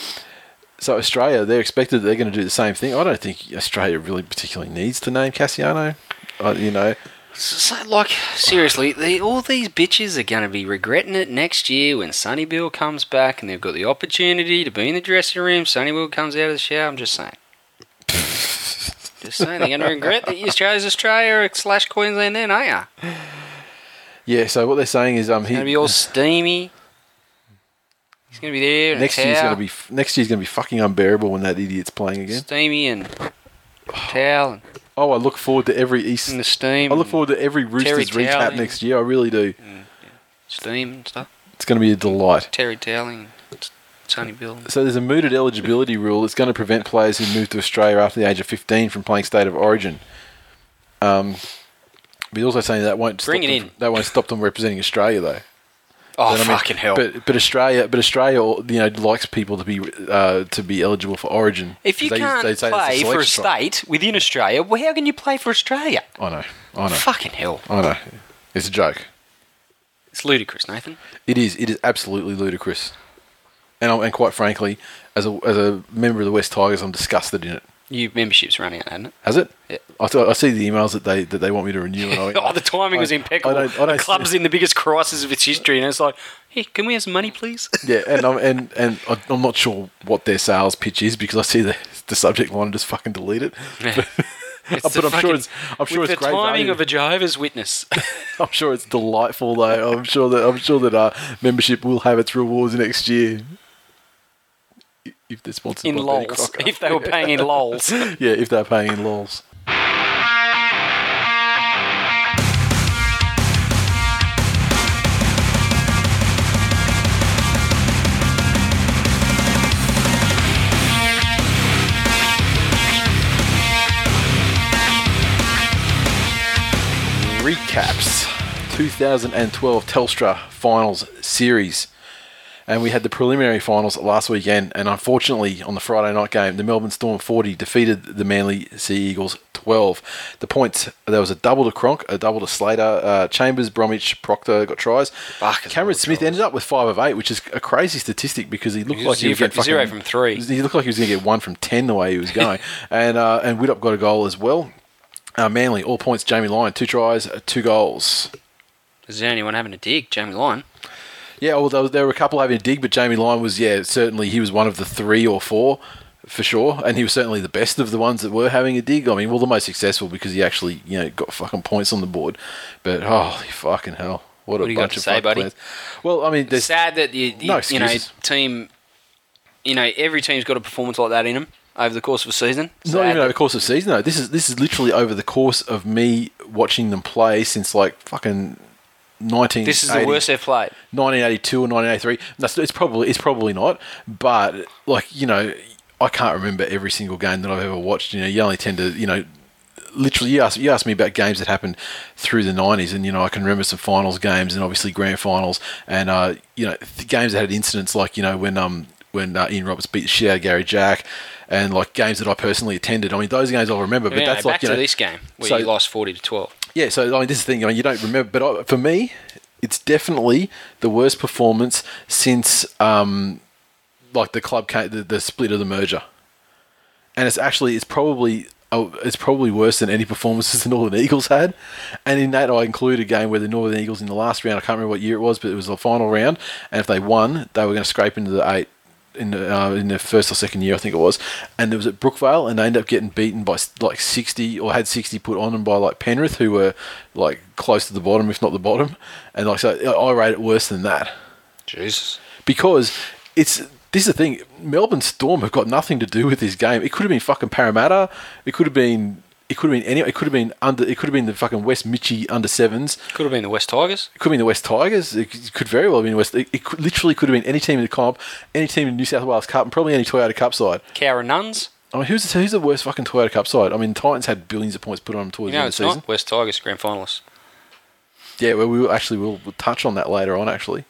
so Australia, they're expected they're going to do the same thing. I don't think Australia really particularly needs to name Kasiano. Uh, you know, So, like, seriously, the, all these bitches are going to be regretting it next year when Sonny Bill comes back and they've got the opportunity to be in the dressing room. Sonny Bill comes out of the shower. I'm just saying. Just saying, they're going to regret that you chose Australia slash Queensland then, aren't you? Yeah. So what they're saying is, um, It's he, going to be all steamy. He's going to be there next year's going to be next year's going to be fucking unbearable when that idiot's playing again. steamy and towel and Oh, I look forward to every East. in the steam. I look forward to every Roosters Terry recap Towling. next year. I really do. steam and stuff. It's going to be a delight. Terry toweling, Bill. So there's a mooted eligibility rule that's going to prevent players who move to Australia after the age of 15 from playing state of origin. Um, but he's also saying that won't Bring stop it them, in. That won't stop them representing Australia though. Oh But, I mean, fucking hell! But but Australia but Australia you know likes people to be uh, to be eligible for Origin. if you they- can't they play for a selection trial. state within Australia, well, how can you play for Australia? I know, I know, Fucking hell! I know. It's a joke. It's ludicrous, Nathan. It is. It is absolutely ludicrous. And I'm, and quite frankly, as a as a member of the West Tigers, I'm disgusted in it. Your membership's running out, hasn't it? Has it? Yeah. I, th- I see the emails that they that they want me to renew. And I, Oh, the timing was impeccable. I don't, I don't the club's in the biggest crisis of its history, and it's like, hey, can we have some money, please? Yeah, and I'm and and I- I'm not sure what their sales pitch is because I see the the subject line and just fucking delete it. It's But I'm sure it's- I'm sure it's the great timing value. of a Jehovah's Witness. I'm sure it's delightful though. I'm sure that I'm sure that uh, membership will have its rewards next year. If they're sponsored in by Betty lols, Crocker. if they were paying in lols. yeah, if they're paying in lols. Recaps 2012 Telstra Finals Series. And we had the preliminary finals last weekend, and unfortunately, on the Friday night game, the Melbourne Storm 40 defeated the Manly Sea Eagles 12. The points there was a double to Cronk, a double to Slater, uh, Chambers, Bromwich, Proctor got tries. Fuck, Cameron Smith tries. ended up with five of eight, which is a crazy statistic because he looked He like was he was zero- getting fucking, zero from three. He looked like he was going to get one from ten the way he was going, and uh, and Widdop got a goal as well. Uh, Manly all points. Jamie Lyon two tries, uh, two goals. Is there anyone having a dig? Jamie Lyon. Yeah, well, there, was, there were a couple having a dig, but Jamie Lyon was, yeah, certainly he was one of the three or four for sure, and he was certainly the best of the ones that were having a dig. I mean, well, the most successful because he actually, you know, got fucking points on the board. But holy fucking hell, what, What a do you got bunch of say, buddy? players. Well, I mean, there's Sad that you, you, No you know team. You know every team's got a performance like that in them over the course of a season. not even over the course of a season though. This is this is literally over the course of me watching them play since like fucking nineteen. This is the worst they've played. 1982 or 1983. That's, it's probably it's probably not, but like you know, I can't remember every single game that I've ever watched. You know, you only tend to you know. Literally, you asked, you asked me about games that happened through the 90s, and you know I can remember some finals games and obviously grand finals, and uh, you know games that had incidents like you know when um when uh, Ian Roberts beat the shit out of Gary Jack, and like games that I personally attended. I mean those games I'll remember, but Yeah, that's back like you to this game where so- you lost forty to twelve. Yeah, so I mean, this is the thing. I mean, you don't remember, but I, for me, it's definitely the worst performance since, um, like the club came, the, the split of the merger, and it's actually it's probably oh, it's probably worse than any performances the Northern Eagles had, and in that I include a game where the Northern Eagles in the last round, I can't remember what year it was, but it was the final round, and if they won, they were going to scrape into the eight. In the, uh, in the first or second year, I think it was, and it was at Brookvale, and they ended up getting beaten by like sixty or had sixty put on them by like Penrith, who were like close to the bottom, if not the bottom, and like so, I rate it worse than that Jesus. because it's this is the thing. Melbourne Storm have got nothing to do with this game. It could have been fucking Parramatta. It could have been. It could have been any. It could have been under. It could have been the fucking West Mitchie under sevens. Could have been the West Tigers. It could have been the West Tigers. It could very well have been West. It, it could, literally could have been any team in the comp, any team in New South Wales Cup, and probably any Toyota Cup side. Cowra Nuns. I mean, who's who's the worst fucking Toyota Cup side? I mean, Titans had billions of points put on them towards You know the end of the season. West Tigers grand finalists. Yeah, well, we will actually will we'll touch on that later on actually,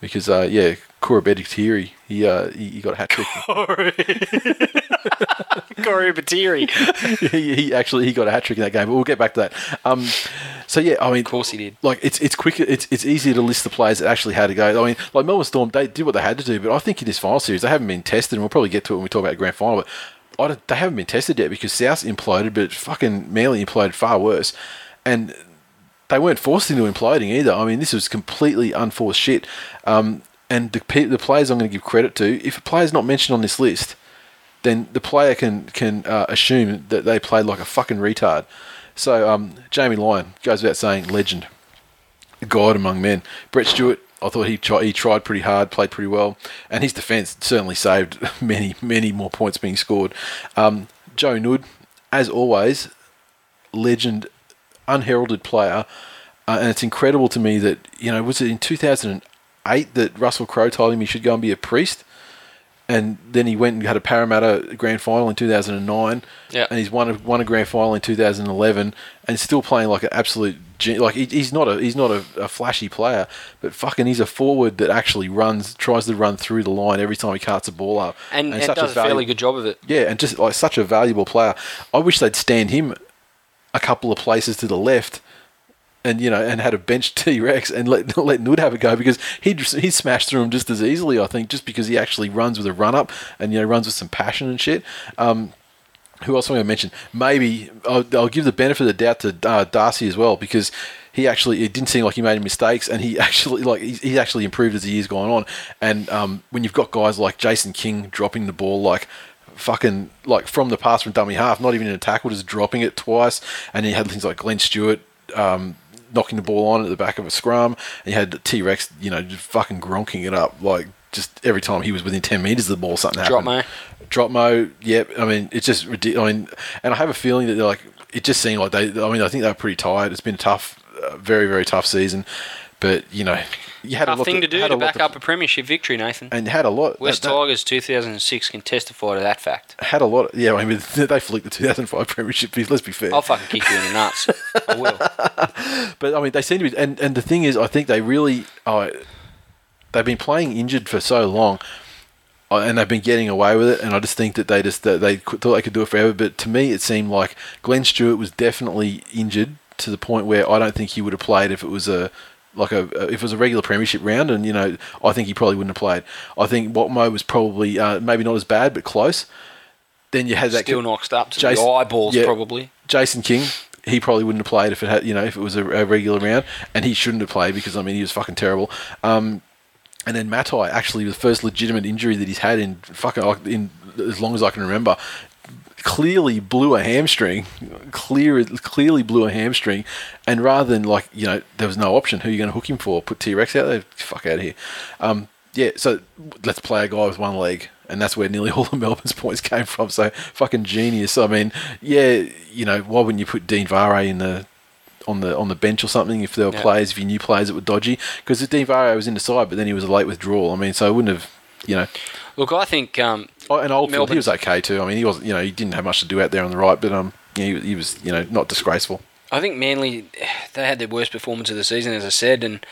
because uh, yeah, Cora Tiri, he uh, he, he got a hat trick. Corey Batiri. he, he actually he got a hat trick in that game, but we'll get back to that. Um, so yeah, I mean, of course he did. Like it's it's quick, it's it's easier to list the players that actually had to go. I mean, like Melbourne Storm, they did what they had to do, but I think in this final series they haven't been tested, and we'll probably get to it when we talk about the grand final. But they haven't been tested yet because South imploded, but fucking Manly imploded far worse, and they weren't forced into imploding either. I mean, this was completely unforced shit. Um, and the, the players I'm going to give credit to, if a player's not mentioned on this list, then the player can can uh, assume that they played like a fucking retard. So um, Jamie Lyon goes without saying, legend, god among men. Brett Stewart, I thought he tried, he tried pretty hard, played pretty well, and his defence certainly saved many many more points being scored. Um, Joe Nud, as always, legend, unheralded player, uh, and it's incredible to me that you know was it in 2008 that Russell Crowe told him he should go and be a priest, and then he went and had a Parramatta grand final in 2009, Yeah. and he's won a, won a grand final in 2011, and still playing like an absolute gen- like he, he's not a he's not a, a flashy player, but fucking he's a forward that actually runs tries to run through the line every time he carts a ball up, and, and such does a valu- fairly good job of it. yeah, and just like such a valuable player. I wish they'd stand him a couple of places to the left, and you know, and had a bench T Rex and let let Nood have a go because he'd he'd smash through him just as easily. I think just because he actually runs with a run up and you know runs with some passion and shit. Um, who else am I going to mention? Maybe I'll, I'll give the benefit of the doubt to uh, Darcy as well because he actually it didn't seem like he made any mistakes and he actually like he's, he's actually improved as the years gone on. And um, when you've got guys like Jason King dropping the ball like fucking like from the pass from dummy half, not even in a tackle, just dropping it twice. And he had things like Glenn Stewart. Um, knocking the ball on at the back of a scrum and you had T Rex you know just fucking gronking it up like just every time he was within 10 metres of the ball something Drop happened mo. drop mo. Yep. I mean, it's just ridiculous. I mean, and I have a feeling that they're like it just seemed like they. I mean, I think they're pretty tired. It's been a tough, uh, very very tough season. But you know, you had a lot thing to do to a lot back up a premiership victory, Nathan. and had a lot. West that- that- Tigers 2006 can testify to that fact. had a lot. Of, Yeah, I mean, they flicked the 2005 premiership. Let's be fair. I'll fucking kick you in the nuts. I will. But I mean, they seem to be, and and the thing is, I think they really, uh, they've been playing injured for so long, uh, and they've been getting away with it. And I just think that they just that they thought they could do it forever. But to me, it seemed like Glenn Stewart was definitely injured to the point where I don't think he would have played if it was a like a if it was a regular premiership round. And you know, I think he probably wouldn't have played. I think Watmough was probably uh, maybe not as bad, but close. Then you had that Still knocked up to Jason- the eyeballs, yeah. probably. Jason King, he probably wouldn't have played if it had, you know, if it was a, a regular round, and he shouldn't have played because I mean he was fucking terrible. Um, and then Matai, actually the first legitimate injury that he's had in fucking in as long as I can remember, clearly blew a hamstring, clear clearly blew a hamstring, and rather than like you know there was no option, who are you going to hook him for? Put T Rex out there? Fuck out of here. Um, yeah, so let's play a guy with one leg, and that's where nearly all of Melbourne's points came from. So fucking genius. I mean, yeah, you know, why wouldn't you put Dean Whare in the on the on the bench or something if there were Yeah. players if you knew players that were dodgy? Because if Dean Whare was in the side, but then he was a late withdrawal. I mean, so I wouldn't have, you know. Look, I think um, Oh, and Oldfield, Melbourne- he was okay too. I mean, he wasn't, you know, he didn't have much to do out there on the right, but um, he, was- he was, you know, not disgraceful. I think Manly they had their worst performance of the season, as I said, and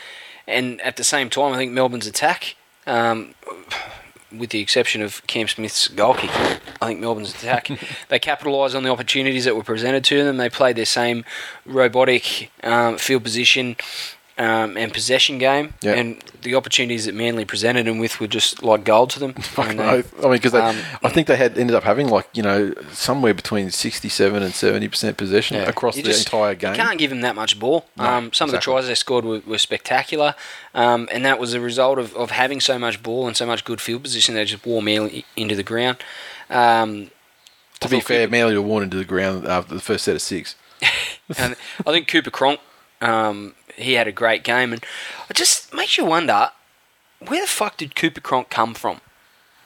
and at the same time, I think Melbourne's attack, um, with the exception of Cam Smith's goal kick, I think Melbourne's attack they capitalised on the opportunities that were presented to them. They played their same robotic um, field position. Um, and possession game, Yeah. and the opportunities that Manly presented them with were just like gold to them. And they-. I mean, because um, I think they had ended up having like you know somewhere between sixty-seven and seventy percent possession Yeah. across You the just- entire game. You can't give them that much ball. No, um, some of the tries they scored were, were spectacular, um, and that was a result of, of having so much ball and so much good field position. They just wore Manly into the ground. Um, to be fair, Cooper- Manly were worn into the ground after the first set of six. and I think Cooper Cronk, um, he had a great game, and it just makes you wonder where the fuck did Cooper Cronk come from?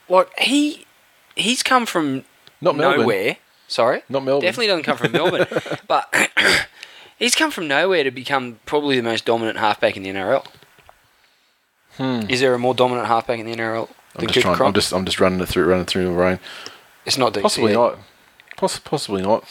Like he, he's come from Not Melbourne. nowhere. Sorry, Not Melbourne. Definitely doesn't come from Melbourne, but he's come from nowhere to become probably the most dominant halfback in the NRL. Is there a more dominant halfback in the NRL Hmm. I'm just Cooper trying. I'm just. I'm just running it through. Running through my brain. It's not DCE. Possibly not. Poss- possibly not.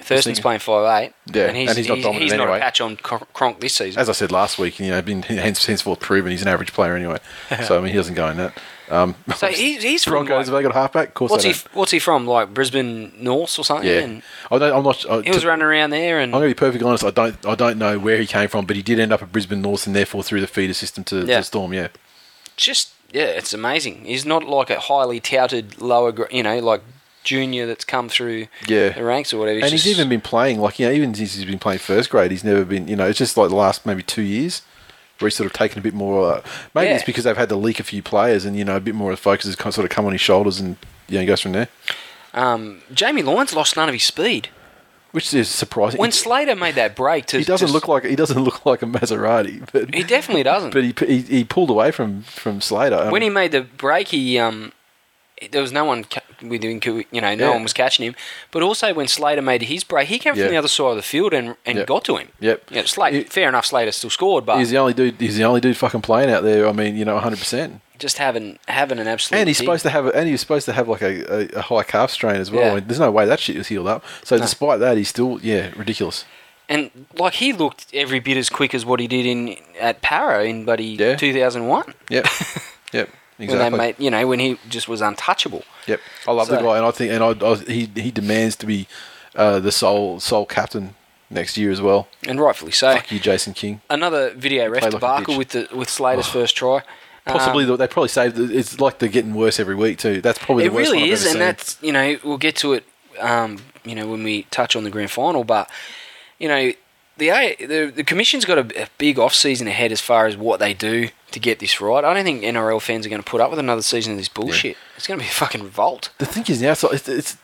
Thurston's playing five eight. Yeah, and he's, and he's not he's, dominant he's not a patch on Cron- Cronk this season. As I said last week, you know, been hence, henceforth proven he's an average player anyway. so I mean, he doesn't go in that. Um, so he's, he's from Broncos like, have they got a halfback? Of course what's they he don't. what's he from? Like Brisbane North or something? Yeah, And I don't, I'm not. Uh, he was running around there, and I'm going to be perfectly honest. I don't. I don't know where he came from, but he did end up at Brisbane North, and therefore through the feeder system to, Yeah. to Storm. Yeah, just yeah, it's amazing. He's not like a highly touted lower, you know, like junior that's come through yeah. the ranks or whatever. and he's even been playing like you know, even since he's been playing first grade, he's never been. You know, it's just like the last maybe two years where he's sort of taken a bit more. Uh, maybe Yeah. it's because they've had to leak a few players, and you know, a bit more of the focus has kind of sort of come on his shoulders, and you know, he goes from there. Um, Jamie Lyon's lost none of his speed. which is surprising. When Slater made that break to he doesn't just- look like he doesn't look like a Maserati, but he definitely doesn't. but he, he he pulled away from from Slater. Um, when he made the break, he um, there was no one ca- with you know, no Yeah. one was catching him. But also when Slater made his break, he came Yeah. from the other side of the field and, and Yeah. got to him. Yep. Yeah, Slater. He- fair enough, Slater still scored, but he's the only dude. He's the only dude fucking playing out there. I mean, you know, 100. percent just having having an absolute. And he's dig. supposed to have, and he was supposed to have like a, a, a high calf strain as well. Yeah. And there's no way that shit was healed up. So No. despite that, he's still, yeah, ridiculous. and like he looked every bit as quick as what he did in at Para in buddy Yeah. 2001 Yep, yep, when exactly. they made you know when he just was untouchable. Yep, I love the guy, and I think, and I, I he he demands to be uh, the sole sole captain next year as well. And rightfully so. Fuck you, Jason King. Another video ref like debacle. Oh. with the with Slater's first try. Possibly, Um, they probably saved. it. It's like they're getting worse every week too. That's probably it the worst really is, and seen. that's you know we'll get to it. Um, you know when we touch on the grand final, but you know the A, the, the commission's got a, a big off season ahead as far as what they do to get this right. I don't think NRL fans are going to put up with another season of this bullshit. It's going to be a fucking revolt. the thing is now, it's, it's, it's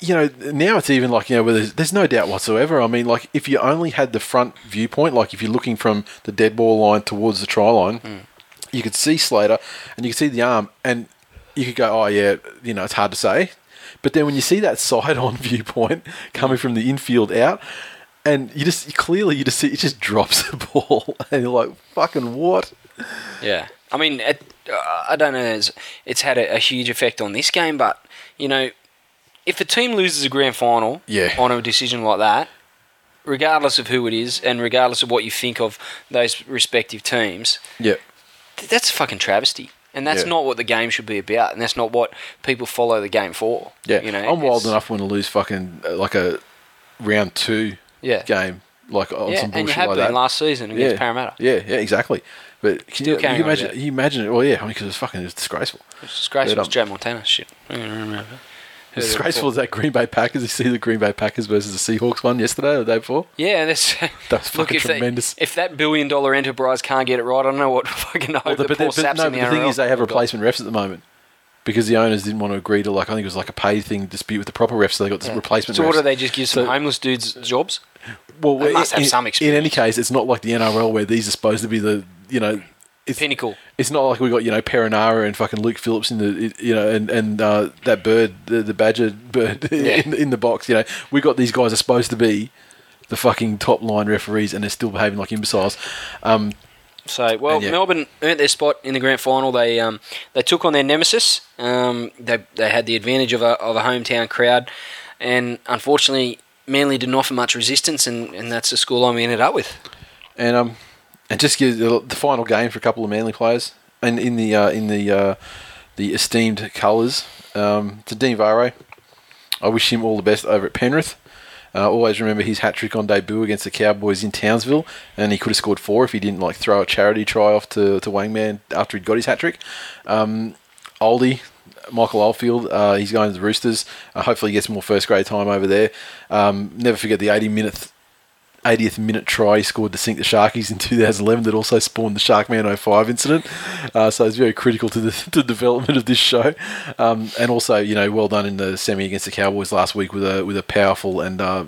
you know now it's even like you know where there's, there's no doubt whatsoever. I mean, like if you only had the front viewpoint, like if you're looking from the dead ball line towards the try line, Hmm. you could see Slater and you could see the arm, and you could go, oh yeah, you know it's hard to say. But then when you see that side-on viewpoint coming from the infield out, and you just clearly you just see it just drops the ball, and you're like, fucking what? Yeah, I mean, it, uh, I don't know. It's, it's had a, a huge effect on this game, but you know, if a team loses a grand final Yeah. on a decision like that, regardless of who it is, and regardless of what you think of those respective teams, Yeah, th- that's a fucking travesty. And that's Yeah. not what the game should be about, and that's not what people follow the game for. yeah. you know, I'm wild enough when to lose fucking uh, like a round two Yeah, game, like on yeah, some bullshit and you like been that. last season against yeah. Parramatta. Yeah, yeah, exactly. But can Still you, you imagine? You imagine it? Well, yeah, I mean, because it's fucking it's disgraceful. It's disgraceful. But, It's um, Joe Montana shit. I don't remember. Heard disgraceful is that Green Bay Packers. You see the Green Bay Packers versus the Seahawks one yesterday or the day before. Yeah, that's That's fucking if tremendous. They, if that billion dollar enterprise can't get it right, I don't know what fucking hope Well, the, the, but, poor the, but, saps no, in the the thing is, they have replacement refs at the moment because the owners didn't want to agree to like I think it was like a pay thing dispute with the proper refs. So they got this Yeah. replacement. So refs. what do they just give some So- homeless dudes jobs? Well, They must have in, some In any case, it's not like the NRL where these are supposed to be the you know. It's, Pinnacle. it's not like we got you know Perenara and fucking Luke Phillips in the you know and and uh, that bird the, the badger bird Yeah. in, in the box. You know we got these guys are supposed to be the fucking top line referees and they're still behaving like imbeciles. Um, So well, yeah. Melbourne earned their spot in the grand final. They um, they took on their nemesis. Um, they they had the advantage of a of a hometown crowd, and unfortunately, Manly didn't offer much resistance, and, and that's the scoreline we ended up with. and um, and just give the, the final game for a couple of Manly players, and in the uh, in the uh, the esteemed colours um, to Dean Whare. I wish him all the best over at Penrith. Uh, always remember his hat trick on debut against the Cowboys in Townsville, and he could have scored four if he didn't like throw a charity try off to to Wangman after he'd got his hat trick. Um, Oldie, Michael Oldfield, uh, he's going to the Roosters. Uh, hopefully, he gets more first grade time over there. Um, never forget the 80 minute 80th minute try he scored to sink the Sharkies in 2011 that also spawned the Sharkman 05 incident. Uh, so it's very critical to the, to the development of this show. Um, and also, you know, well done in the semi against the Cowboys last week with a with a powerful and uh,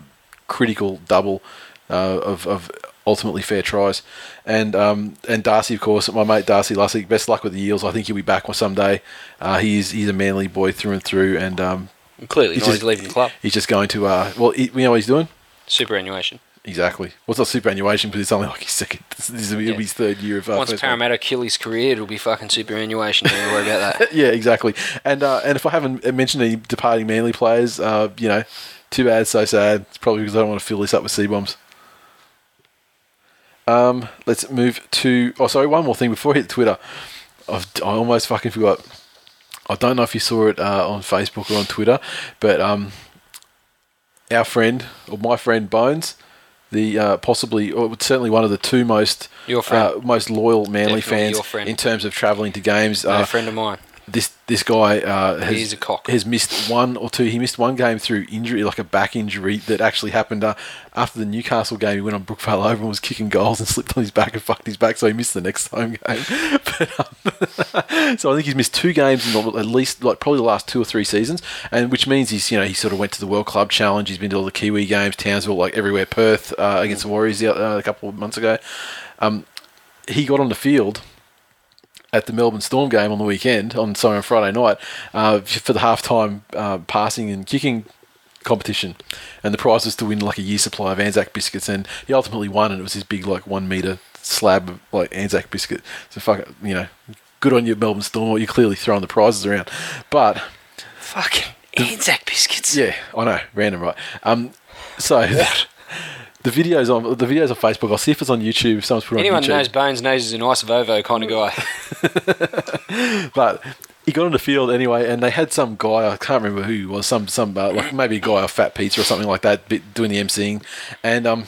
critical double uh, of, of ultimately fair tries. And um, and Darcy, of course, my mate Darcy last week. Best luck with the Eels. I think he'll be back someday. Uh, he's he's a manly boy through and through, and um, Clearly, He's not just- he's leaving the club. he's just going to. Uh, well, he, you know what he's doing. Superannuation. Exactly. Well, it's not superannuation, but it's only like his second. This is it'll be Yeah. his third year of. Uh, Once. Parramatta kill his career, it'll be fucking superannuation. Don't worry about that. Yeah, exactly. And uh, and if I haven't mentioned any departing Manly players, uh, you know, too bad, so sad. It's probably because I don't want to fill this up with C bombs. Um, let's move to. Oh, sorry, one more thing before I hit Twitter. I've, I almost fucking forgot. I don't know if you saw it uh, on Facebook or on Twitter, but um, our friend or my friend Bones, the uh, possibly or certainly one of the two most Your friend. uh, most loyal Manly Definitely fans your friend. in terms of travelling to games. No Uh, friend of mine. This this guy uh, has, a cock. has missed one or two. He missed one game through injury, like a back injury that actually happened uh, after the Newcastle game. He went on Brookvale over and was kicking goals and slipped on his back and fucked his back, so he missed the next home game. but, um, so I think he's missed two games in the, at least, like probably the last two or three seasons, and which means he's you know he sort of went to the World Club Challenge. He's been to all the Kiwi games, Townsville, like everywhere, Perth uh, against the Warriors uh, a couple of months ago. Um, he got on the field at the Melbourne Storm game on the weekend, on sorry, on Friday night, uh, for the halftime uh, passing and kicking competition, and the prize was to win like a year's supply of Anzac biscuits, and he ultimately won, and it was this big like one meter slab of like Anzac biscuit. So fuck, it, you know, good on you, Melbourne Storm. You're clearly throwing the prizes around, but Fucking Anzac biscuits. yeah, I know, random, right? Um, so. The videos on the videos on Facebook. I'll see if it's on YouTube. If someone's put it Anyone on YouTube. knows Bones knows he's a nice Vovo kind of guy. But he got on the field anyway, and they had some guy I can't remember who he was, some some uh, like maybe a guy off Fat Pizza or something like that, doing the emceeing, and um.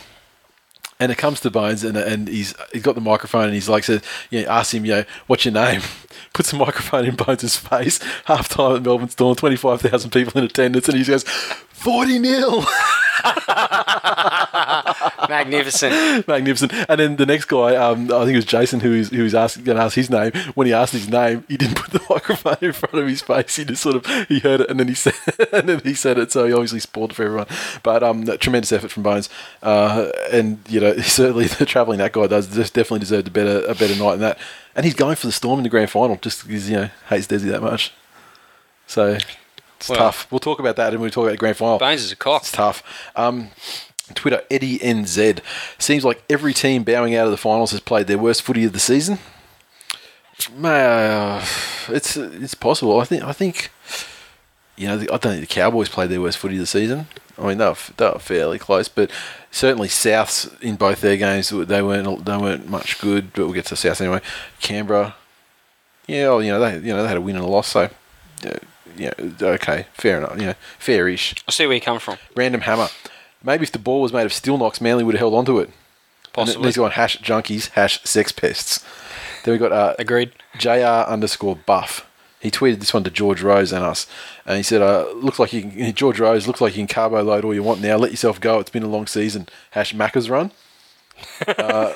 And it comes to Bones, and and he's he's got the microphone, and he's like said, you know, ask him, you know, what's your name? Puts the microphone in Bones' face. Half time at Melbourne Storm, twenty five thousand people in attendance, and he goes, forty nil. Magnificent. Magnificent. And then the next guy, um, I think it was Jason, who was, who was asking, going to ask his name. When he asked his name, he didn't put the microphone in front of his face. He just sort of he heard it and then he said and then he said it. So he obviously spoiled it for everyone. But um, tremendous effort from Bones. Uh, and you know certainly the travelling that guy does just definitely deserved a better a better night than that. And he's going for the Storm in the grand final just because you know hates Desi that much. So it's Well- tough. We'll talk about that and we'll talk about the grand final. Bones is a cock. It's tough. Um, Twitter Eddie NZ seems like every team bowing out of the finals has played their worst footy of the season. Uh, it's it's possible. I think I think you know I don't think the Cowboys played their worst footy of the season. I mean they were, they were fairly close, but certainly Souths in both their games they weren't they weren't much good. But we'll get to South anyway. Canberra, yeah, well, you know they you know they had a win and a loss, so yeah, yeah okay, fair enough. You know, fairish I see where you come from. random hammer. Maybe if the ball was made of steel knocks, Manly would have held onto it. Possibly. And on hash junkies, hash sex pests. Then we got uh, Agreed. JR underscore buff. He tweeted this one to George Rose and us, and he said, uh, "Looks like you can, George Rose looks like you can carbo load all you want now. Let yourself go. It's been a long season." Hash Macca's run. uh,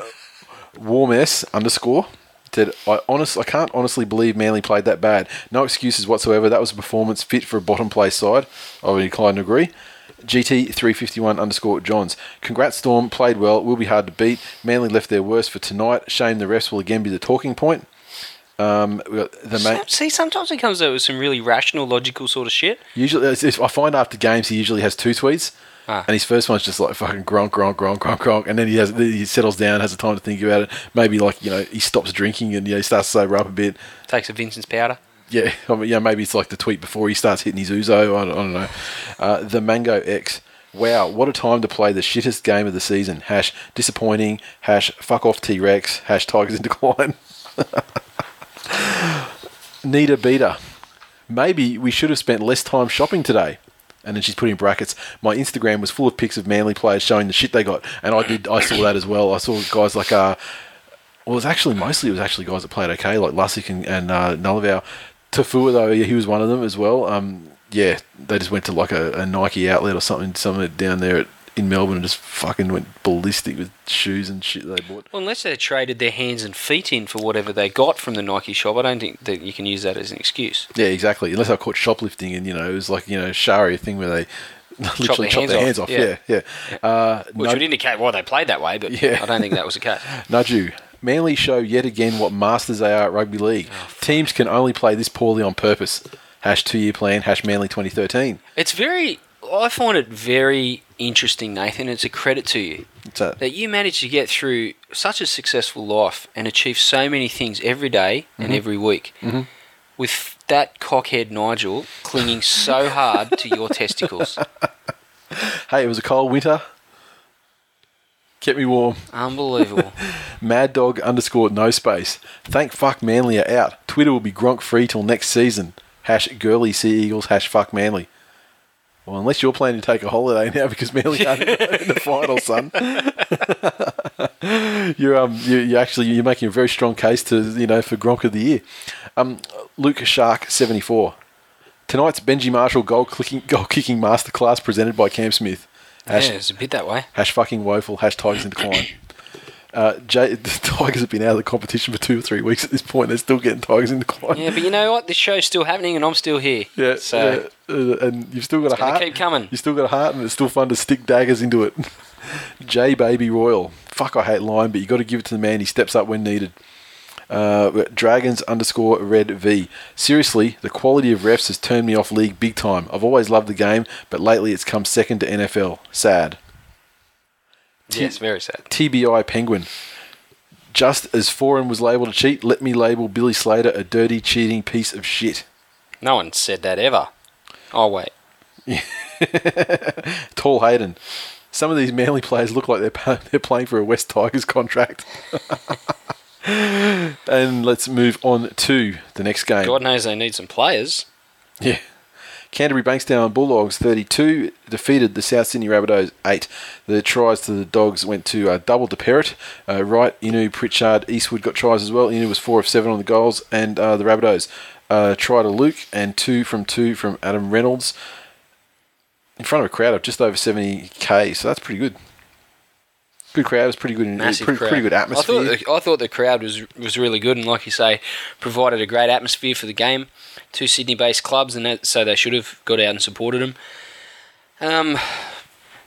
Warm S underscore said, "I honest, I can't honestly believe Manly played that bad. No excuses whatsoever. That was a performance fit for a bottom place side. I would incline to agree." GT three fifty one underscore Johns. Congrats, Storm. Played well. Will be hard to beat. Manly left their worst for tonight. Shame the refs will again be the talking point. Um, the ma- See, sometimes he comes out with some really rational, logical sort of shit. Usually, it's- it's- I find after games he usually has two tweets, Ah. and his first one's just like fucking gronk, gronk, gronk, gronk, gronk, and then he has he settles down, has the time to think about it. Maybe like you know he stops drinking and you know, he starts to sober up a bit. Takes a Vincent's powder. Yeah, I mean, yeah, maybe it's like the tweet before he starts hitting his Uzo. I don't, I don't know. Uh, the Mango X. Wow, what a time to play the shittest game of the season. Hash disappointing. Hash fuck off T Rex. Hash Tigers in decline. Need a Beater. Maybe we should have spent less time shopping today. And then she's putting in brackets. My Instagram was full of pics of Manly players showing the shit they got, and I did. I saw that as well. I saw guys like uh, well, it was actually mostly it was actually guys that played okay, like Lussick and, and uh, Nullavow. Taufua though, yeah, he was one of them as well. Um, yeah, they just went to like a, a Nike outlet or something, somewhere down there at, in Melbourne, and just fucking went ballistic with shoes and shit they bought. Well, unless they traded their hands and feet in for whatever they got from the Nike shop, I don't think that you can use that as an excuse. Yeah, exactly. Unless I caught shoplifting, and you know, it was like you know, Shari thing where they literally their chop hands their hands off. Yeah. Yeah, yeah. Uh, Which would indicate why they played that way, but Yeah. I don't think that was the case. Nudju. Manly show yet again what masters they are at rugby league. Teams can only play this poorly on purpose. Hash two year plan. Hash Manly 2013. It's very. I find it very interesting, Nathan. It's a credit to you that? that you managed to get through such a successful life and achieve so many things every day Mm-hmm. and every week with that cockhead Nigel clinging so hard to your testicles. Hey, it was a cold winter. Kept me warm. Unbelievable. Mad Dog underscore no space. Thank fuck Manly are out. Twitter will be Gronk free till next season. Hash girly Sea Eagles. Hash fuck Manly. Well, unless you're planning to take a holiday now because Manly aren't in the final, son. you're um you you actually you're making a very strong case to you know for Gronk of the year. Um, Luke Shark seventy four. Tonight's Benji Marshall goal kicking goal kicking masterclass presented by Cam Smith. Hash, yeah, it's a bit that way. hash fucking woeful. Hash Tigers in decline. Uh, Jay, the Tigers have been out of the competition for two or three weeks at this point. They're still getting Tigers in decline. Yeah, but you know what? This show's still happening, and I'm still here. Yeah, So yeah, uh, and you've still got a gonna heart. keep coming. You've still got a heart, and it's still fun to stick daggers into it. J Baby Royal. Fuck, I hate Lyon, but you got to give it to the man. He steps up when needed. Uh, Dragons underscore red V. Seriously, the quality of refs has turned me off league big time. I've always loved the game, but lately it's come second to NFL. Sad. Yeah, it's very sad. TBI Penguin. Just as Foran was labelled a cheat, let me label Billy Slater a dirty, cheating piece of shit. No one said that ever. Oh wait. Tall Hayden. Some of these Manly players look like they're they're playing for a West Tigers contract. and let's move on to the next game. God knows they need some players. Yeah. Canterbury Bankstown Bulldogs 32 defeated the South Sydney Rabbitohs 8. The tries to the Dogs went to uh, double to Perrett. Uh, Wright, Inu, Pritchard, Eastwood got tries as well. Inu was 4 of 7 on the goals. And uh, the Rabbitohs uh, try to Luke and 2 from 2 from Adam Reynolds in front of a crowd of just over 70k. So that's pretty good. Good crowd. It was pretty good. Massive pretty, crowd. pretty good atmosphere. I thought, the, I thought the crowd was was really good, and like you say, provided a great atmosphere for the game. Two Sydney-based clubs, and that, so they should have got out and supported them. Um,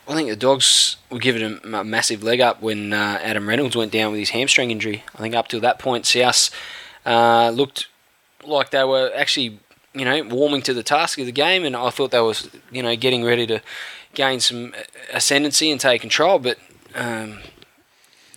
I think the Dogs were given a, a massive leg up when uh, Adam Reynolds went down with his hamstring injury. I think up till that point, South uh, looked like they were actually, you know, warming to the task of the game, and I thought they was, you know, getting ready to gain some ascendancy and take control, but. Um,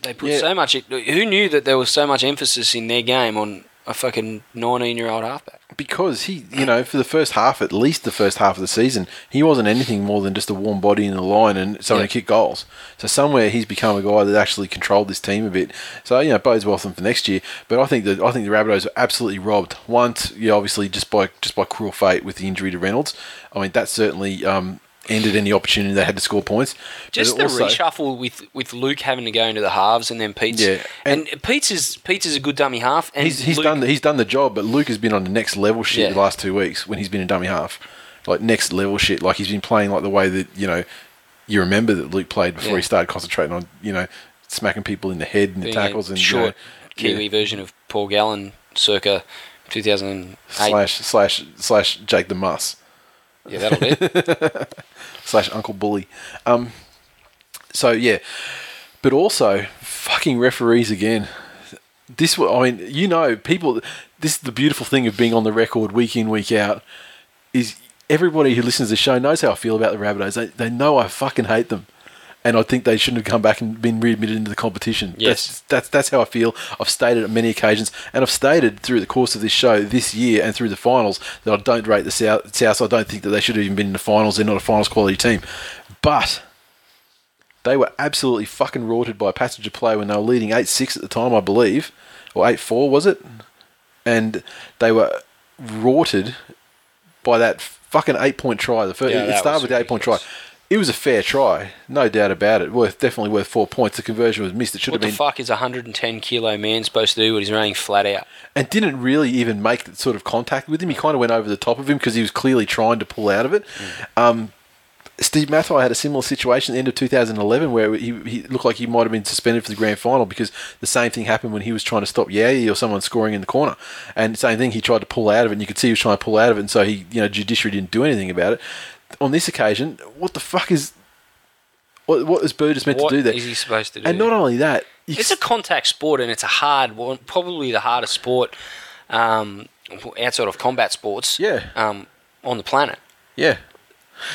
they put Yeah. so much. Who knew that there was so much emphasis in their game on a fucking nineteen-year-old halfback? because he, you know, for the first half, at least the first half of the season, he wasn't anything more than just a warm body in the line and someone Yeah. to kick goals. So somewhere he's become a guy that actually controlled this team a bit. So you know, bodes well for them for next year. But I think that I think the Rabbitohs were absolutely robbed. Once, yeah, obviously just by just by cruel fate with the injury to Reynolds. I mean, that certainly um, ended any opportunity they had to score points. Just the also- reshuffle with, with Luke having to go into the halves and then Peats. Yeah, and, Peats is Peats is a good dummy half. And He's, he's Luke- done the, he's done the job, but Luke has been on the next level shit Yeah. the last two weeks when he's been a dummy half, like next level shit. Like he's been playing like the way that you know you remember that Luke played before Yeah. he started concentrating on you know smacking people in the head and the being tackles and you short know, Kiwi version of Paul Gallen, circa 2008. slash slash slash Jake the Muss Yeah, that'll do. slash Uncle Bully. Um, so yeah, but also fucking referees again. This, I mean, you know, people. This is the beautiful thing of being on the record week in week out. Is everybody who listens to the show knows how I feel about the Rabbitohs. They, they know I fucking hate them, and I think they shouldn't have come back and been readmitted into the competition. Yes. That's, that's that's how I feel. I've stated on many occasions, and I've stated through the course of this show this year and through the finals that I don't rate the South. South. I don't think that they should have even been in the finals. They're not a finals quality team, but they were absolutely fucking rorted by passage of play when they were leading eight six at the time, I believe, or eight four was it? And they were rorted by that fucking eight point try. The first, Yeah, it started with the eight point try. It was a fair try, no doubt about it. Worth definitely worth four points. The conversion was missed. It should what have the fuck is a 110 kilo man supposed to do when he's running flat out? and didn't really even make that sort of contact with him. He kind of went over the top of him because he was clearly trying to pull out of it. Um, Steve Matai had a similar situation at the end of 2011 where he, he looked like he might have been suspended for the grand final because the same thing happened when he was trying to stop Yaya or someone scoring in the corner. And same thing, he tried to pull out of it and you could see he was trying to pull out of it and so he, you know, judiciary didn't do anything about it. On this occasion, what the fuck is... What, what is Burgess meant What to do there? is he supposed to do? and not only that... It's a contact sport and it's a hard one, probably the hardest sport um, outside of combat sports Yeah. um, on the planet. Yeah.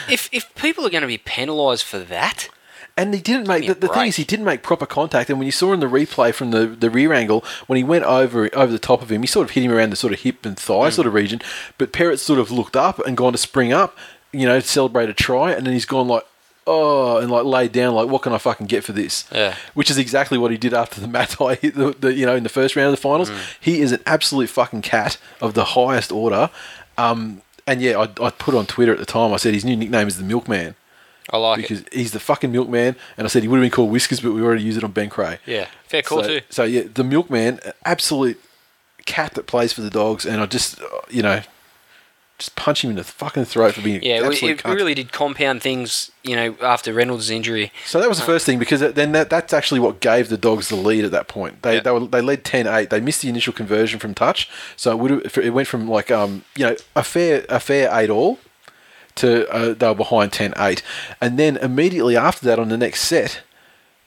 If if people are going to be penalised for that, And he didn't make the, the thing is he didn't make proper contact. And when you saw in the replay from the, the rear angle, when he went over over the top of him, he sort of hit him around the sort of hip and thigh Mm. sort of region. But Perrett sort of looked up and gone to spring up, you know, celebrate a try, and then he's gone like. Oh, and like laid down, like what can I fucking get for this? Yeah. Which is exactly what he did after the Matai hit the, the you know in the first round of the finals. Mm. He is an absolute fucking cat of the highest order. Um, and yeah, I, I put on Twitter at the time. I said his new nickname is the Milkman I like because it. he's the fucking milkman. And I said he would have been called Whiskers, but we already use it on Ben Creagh. Yeah, fair call so, too. So yeah, the milkman, absolute cat that plays for the Dogs, and I just, uh, you know, just punch him in the fucking throat for being Yeah, it, it really did compound things, you know, after Reynolds' injury. So that was the first thing because then that, that's actually what gave the Dogs the lead at that point. They Yeah. they, were, they led 10-8. They missed the initial conversion from touch, so it would it went from like um you know a fair a fair eight all to uh, they were behind 10-8, and then immediately after that on the next set.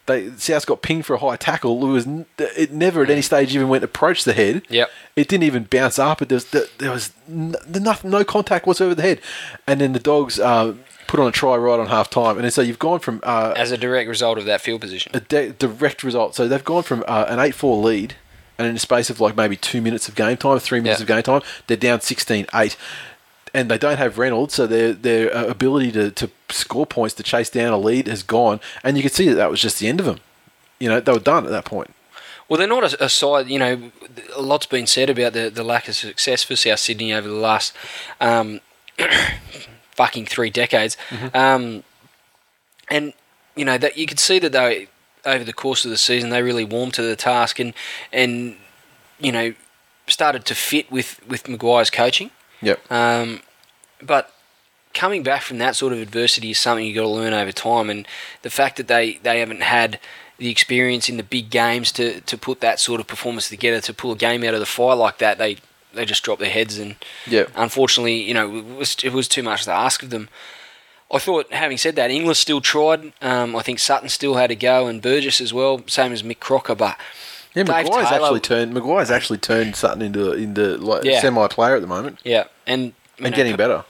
They, South got pinged for a high tackle. It was it never at any stage even went approach the head. Yep. It didn't even bounce up. It was there was n- nothing, no contact whatsoever the head, and then the dogs uh, put on a try right on half time, and so you've gone from uh, As a direct result of that field position. a de- direct result. So they've gone from uh, an 8 4 lead, and in the space of like maybe two minutes of game time, three minutes Yeah. of game time, they're down 16 8. And they don't have Reynolds, so their their uh, ability to, to score points to chase down a lead has gone. And you could see that that was just the end of them. You know, they were done at that point. Well, they're not a, a side. You know, a lot's been said about the, the lack of success for South Sydney over the last um, fucking three decades, um, and you know that you could see that they over the course of the season they really warmed to the task and and you know started to fit with with Maguire's coaching. Yep. Um, but coming back from that sort of adversity is something you've got to learn over time. And the fact that they, they haven't had the experience in the big games to, to put that sort of performance together, to pull a game out of the fire like that, they, they just drop their heads. And Yep. unfortunately, you know, it was, it was too much to ask of them. I thought, having said that, Inglis still tried. Um, I think Sutton still had a go, and Burgess as well, same as Mick Crocker. But Yeah, Dave Maguire's Taylor- actually turned Maguire's actually turned Sutton into into like Yeah. semi player at the moment yeah, and and know, getting better.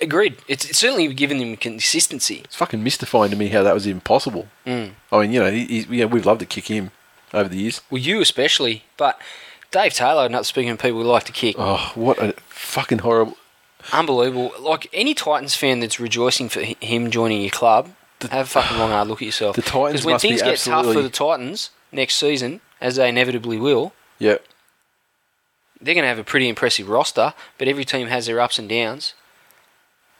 Agreed. It's, it's certainly given him consistency. It's fucking mystifying to me how that was even possible. Mm. I mean, you know, he, he's, yeah, we've loved to kick him over the years. Well, you especially, but Dave Taylor, not speaking of people who like to kick, Oh, what a fucking horrible. unbelievable. Like any Titans fan that's rejoicing for him joining your club, have a fucking long hard look at yourself. The Titans Because when must be things get tough for the Titans next season, as they inevitably will, Yeah, they're going to have a pretty impressive roster. But every team has their ups and downs.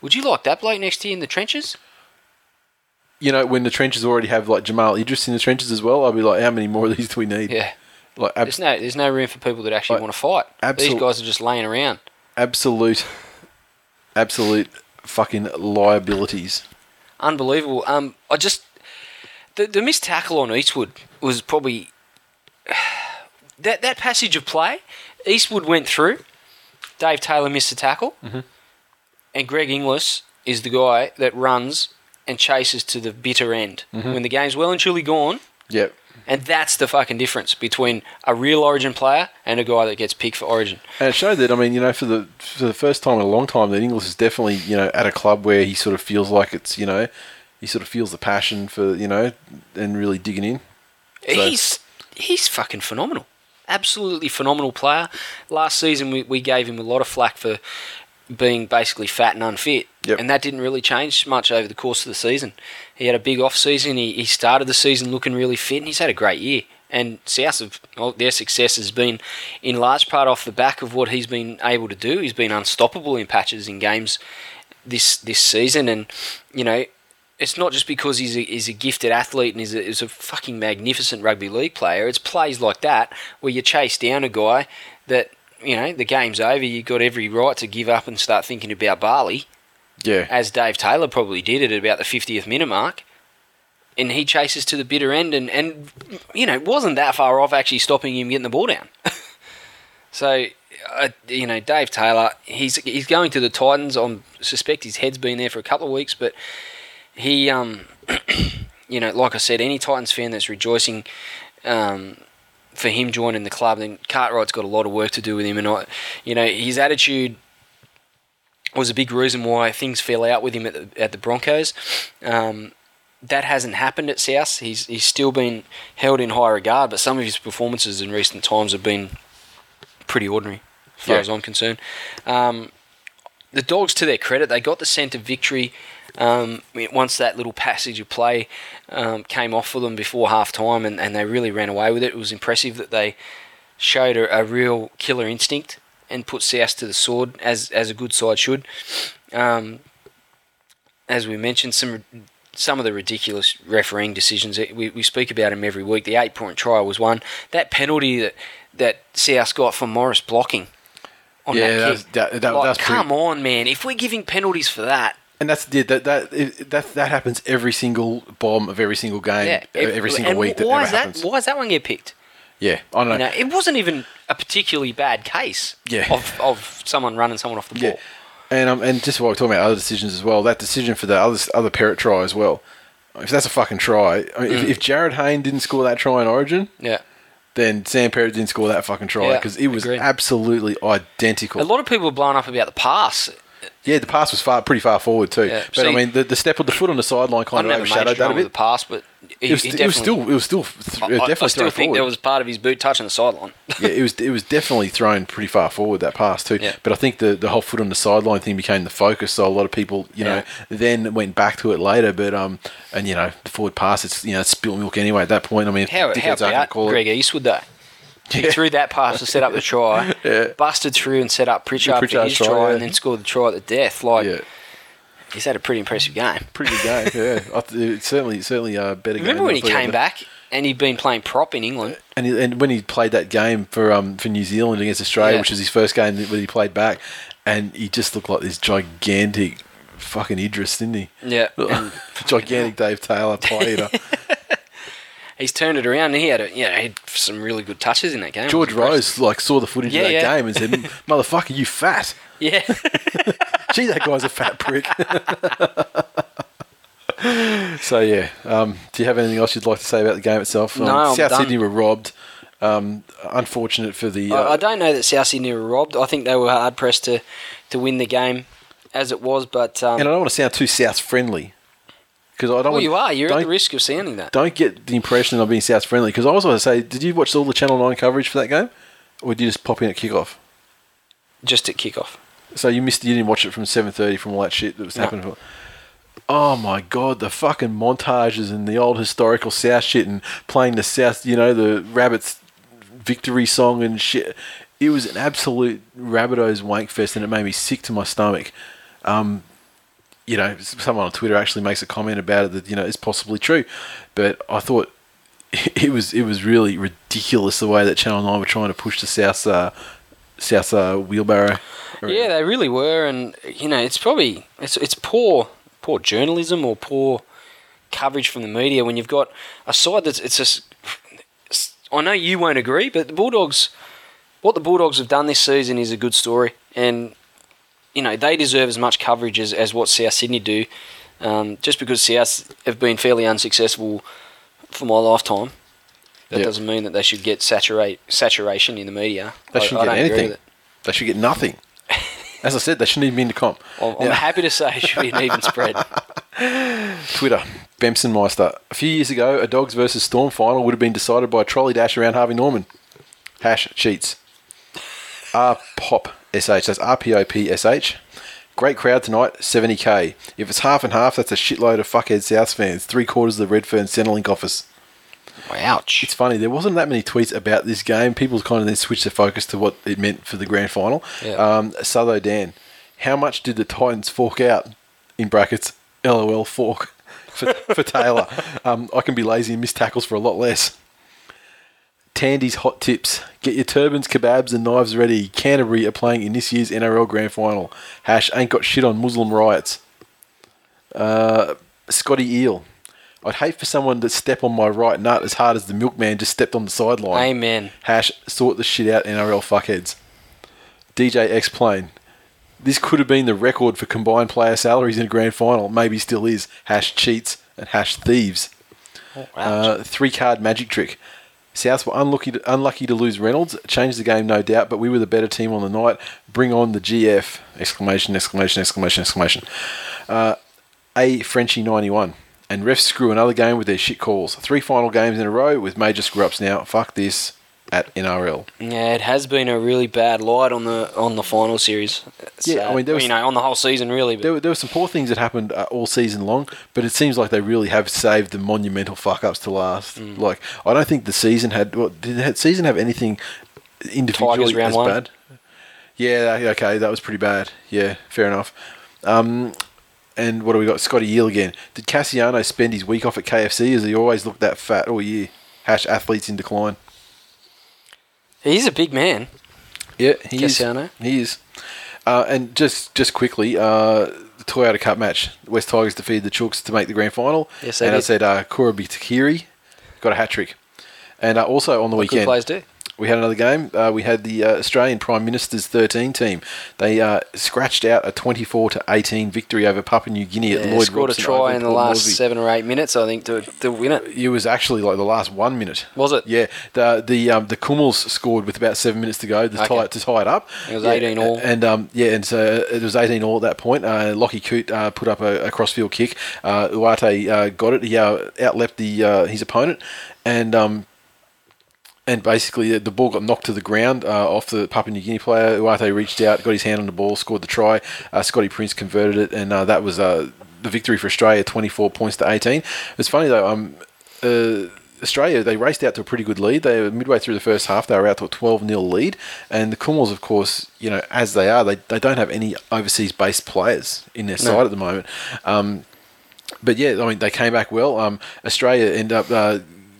Would you like that bloke next to you in the trenches? you know, when the trenches already have like Jamal Idris in the trenches as well, I'll be like, how many more of these do we need? Yeah. Like ab- There's no, there's no room for people that actually Like, want to fight. absolute- These guys are just laying around. absolute, absolute fucking liabilities. unbelievable. Um, I just the the missed tackle on Eastwood was probably that that passage of play. Eastwood went through. Dave Taylor missed a tackle, mm-hmm. and Greg Inglis is the guy that runs and chases to the bitter end mm-hmm. when the game's well and truly gone. Yep. And that's the fucking difference between a real Origin player and a guy that gets picked for Origin. And it showed that I mean, you know, for the for the first time in a long time, that Inglis is definitely you know at a club where he sort of feels like it's you know he sort of feels the passion for you know and really digging in. So- He's he's fucking phenomenal. Absolutely phenomenal player. Last season we, we gave him a lot of flack for being basically fat and unfit. Yep. And that didn't really change much over the course of the season. He had a big off season. He, he started the season looking really fit and he's had a great year. And South have well, their success has been in large part off the back of what he's been able to do. He's been unstoppable in patches in games this this season and you know it's not just because he's a, he's a gifted athlete and he's a, he's a fucking magnificent rugby league player. It's plays like that where you chase down a guy that, you know, the game's over. You've got every right to give up and start thinking about Barley, Yeah. as Dave Taylor probably did at about the 50th minute mark. And he chases to the bitter end and, and you know, wasn't that far off actually stopping him getting the ball down. so, uh, you know, Dave Taylor, he's he's going to the Titans. I suspect his head's been there for a couple of weeks, but he, um, you know, like I said, any Titans fan that's rejoicing um, for him joining the club, then Cartwright's got a lot of work to do with him. And I, you know, his attitude was a big reason why things fell out with him at the, at the Broncos. Um, that hasn't happened at South. He's he's still been held in high regard, but some of his performances in recent times have been pretty ordinary, as far Yeah. as I'm concerned. Um, the Dogs, to their credit, they got the scent of victory um, once that little passage of play um, came off for them before half time, and, and they really ran away with it. It was impressive that they showed a, a real killer instinct and put South to the sword, as, as a good side should. Um, as we mentioned, some some of the ridiculous refereeing decisions. We, we speak about them every week. The eight point try was one. That penalty that that South got for Morris blocking on Yeah, that kick. that- that- like, that's pretty- come on, man! If we're giving penalties for that, And that's yeah, that that that that happens every single bomb of every single game, yeah, uh, every single week. That why ever is that? happens. Why does that one get picked? Yeah, I don't know. You know, it wasn't even a particularly bad case Yeah. of, of someone running someone off the ball. Yeah, and um, and just while we're talking about other decisions as well, that decision for the other other Perrett try as well. If that's a fucking try, I mean, Mm. if, if Jarryd Hayne didn't score that try in Origin, Yeah. then Sam Perrett didn't score that fucking try Yeah, because it was agreed. absolutely identical. A lot of people were blowing up about the pass. Yeah, the pass was far pretty far forward too. Yeah, but I mean, the, the step with the foot on the sideline kind of have a major overshadowed that a with the bit. pass, but he, It was, it was still it was still th- I, definitely I still think forward. there was part of his boot touching the sideline. yeah, it was it was definitely thrown pretty far forward that pass too. Yeah. But I think the the whole foot on the sideline thing became the focus. So a lot of people, you know, then went back to it later. But um, and you know, the forward pass, it's you know, it's spilt milk anyway at that point. I mean, How, how dickheads aren't gonna about Greg Eastwood though? He threw that pass to set up the try, Yeah. busted through and set up Pritchard, for Pritchard's his try, try, yeah. and then scored the try at the death. Like Yeah, he's had a pretty impressive game. pretty good game. yeah, it's certainly certainly a better. Game. Remember when he came back and he'd been playing prop in England? And, he, and when he played that game for um for New Zealand against Australia, Yeah. which was his first game that he played back, and he just looked like this gigantic fucking Idris, didn't he? Yeah, gigantic Dave Taylor pie eater. He's turned it around. And he had, a, you know, he had some really good touches in that game. George. Rose like saw the footage Yeah, of that yeah. game and said, "Motherfucker, you fat." Yeah, Gee, that guy's a fat prick. so yeah, um, do you have anything else you'd like to say about the game itself? Um, No, I'm South done. Sydney were robbed. Um, unfortunate for the. Uh, I, I don't know that South Sydney were robbed. I think they were hard pressed to, to win the game as it was. But um, and I don't want to sound too South friendly because I don't. well, want, you are. You're at the risk of sounding that. Don't get the impression of being South friendly because I was going to say, did you watch all the Channel Nine coverage for that game, or did you just pop in at kickoff? Just at kickoff. So you missed. You didn't watch it from seven thirty from all that shit that was No. happening. Oh my god, the fucking montages and the old historical South shit and playing the South, you know, the Rabbits victory song and shit. It was an absolute Rabbitohs wank fest and it made me sick to my stomach. Um, you know, someone on Twitter actually makes a comment about it that you know is possibly true, but I thought it was it was really ridiculous the way that Channel Nine were trying to push the South uh, South uh, wheelbarrow. Yeah, they really were, and you know, it's probably it's it's poor poor journalism or poor coverage from the media when you've got a side that's it's just. I know you won't agree, but the Bulldogs, what the Bulldogs have done this season is a good story, and you know they deserve as much coverage as, as what South Sydney do. Um, just because South have been fairly unsuccessful for my lifetime, that Yeah. doesn't mean that they should get saturate saturation in the media. They shouldn't I get anything. They should get nothing. As I said, they shouldn't even be in the comp. I'm, I'm happy to say it should be an even spread. Twitter, Bemson Meister. A few years ago, a Dogs versus Storm final would have been decided by a trolley dash around Harvey Norman. Hash cheats. R pop sh. That's R P O P S H. Great crowd tonight, 70k. If it's half and half, that's a shitload of fuckhead South fans. Three quarters of the Redfern Centrelink office. Ouch. It's funny, there wasn't that many tweets about this game. People kind of then switched their focus to what it meant for the grand final. Yeah. Um, Sutho Dan, how much did the Titans fork out, in brackets, LOL fork, for, for Taylor? Um, I can be lazy and miss tackles for a lot less. Tandy's hot tips. Get your turbans, kebabs, and knives ready. Canterbury are playing in this year's NRL Grand Final. Hash ain't got shit on Muslim riots. Uh, Scotty Eel. I'd hate for someone to step on my right nut as hard as the milkman just stepped on the sideline. Amen. Hash sort the shit out NRL fuckheads. DJ X Plane. This could have been the record for combined player salaries in a grand final. Maybe still is. Hash cheats and hash thieves. Ouch. Uh, three card magic trick. South were unlucky to, unlucky to lose Reynolds. Changed the game, no doubt, but we were the better team on the night. Bring on the GF! Exclamation! Exclamation! Exclamation! Exclamation! Uh, a Frenchie ninety one. And refs screw another game with their shit calls. Three final games in a row with major screw ups now. Fuck this at NRL. yeah, it has been a really bad light on the on the final series. It's, Yeah, I mean, there was- you know on the whole season really. But There, were- there were some poor things that happened uh, all season long, but it seems like they really have saved the monumental fuck ups to last. Mm. Like, I don't think the season had. Well, did the season have anything individually as one? bad? Yeah, okay, that was pretty bad. Yeah, fair enough. Um, and what do we got? Scotty Eel again. Did Kasiano spend his week off at KFC as he always looked that fat all year? Hash athletes in decline. He's a big man. Yeah, he is. Kasiano. He is. Uh, and just just quickly, uh, the Toyota Cup match. West Tigers defeated the Chooks to make the grand final. Yes, they and I said uh, Kurabi Takiri got a hat trick. And uh, also on the What good weekend, players do. We had another game. Uh, we had the uh, Australian Prime Minister's 13 team. They uh, scratched out a 24 to 18 victory over Papua New Guinea at Yeah, Lloyd scored Robson a try in the last seven or eight minutes, I think, to, to win it. It was actually like the last one minute. Was it? Yeah. The the um, the Kumuls scored with about seven minutes to go to, Okay. tie, it, to tie it up. It was Yeah, 18 all. And um, yeah, and so it was 18 all at that point. Uh, Lockie Coote uh, put up a, a crossfield kick. Uh, Uate uh, got it. He uh, outleapt the uh, his opponent, and um, and basically the ball got knocked to the ground uh, off the Papua New Guinea player. Uate reached out, got his hand on the ball, scored the try. Uh, Scotty Prince converted it, and uh, that was uh, the victory for Australia, 24 points to 18. It's funny though. Um, uh, Australia, they raced out to a pretty good lead. They were midway through the first half, they were out to a 12 0 lead. And the Kumuls, of course, you know, as they are, they, they don't have any overseas based players in their side at the moment. Um, but yeah, I mean, they came back well. Um, Australia ended up uh,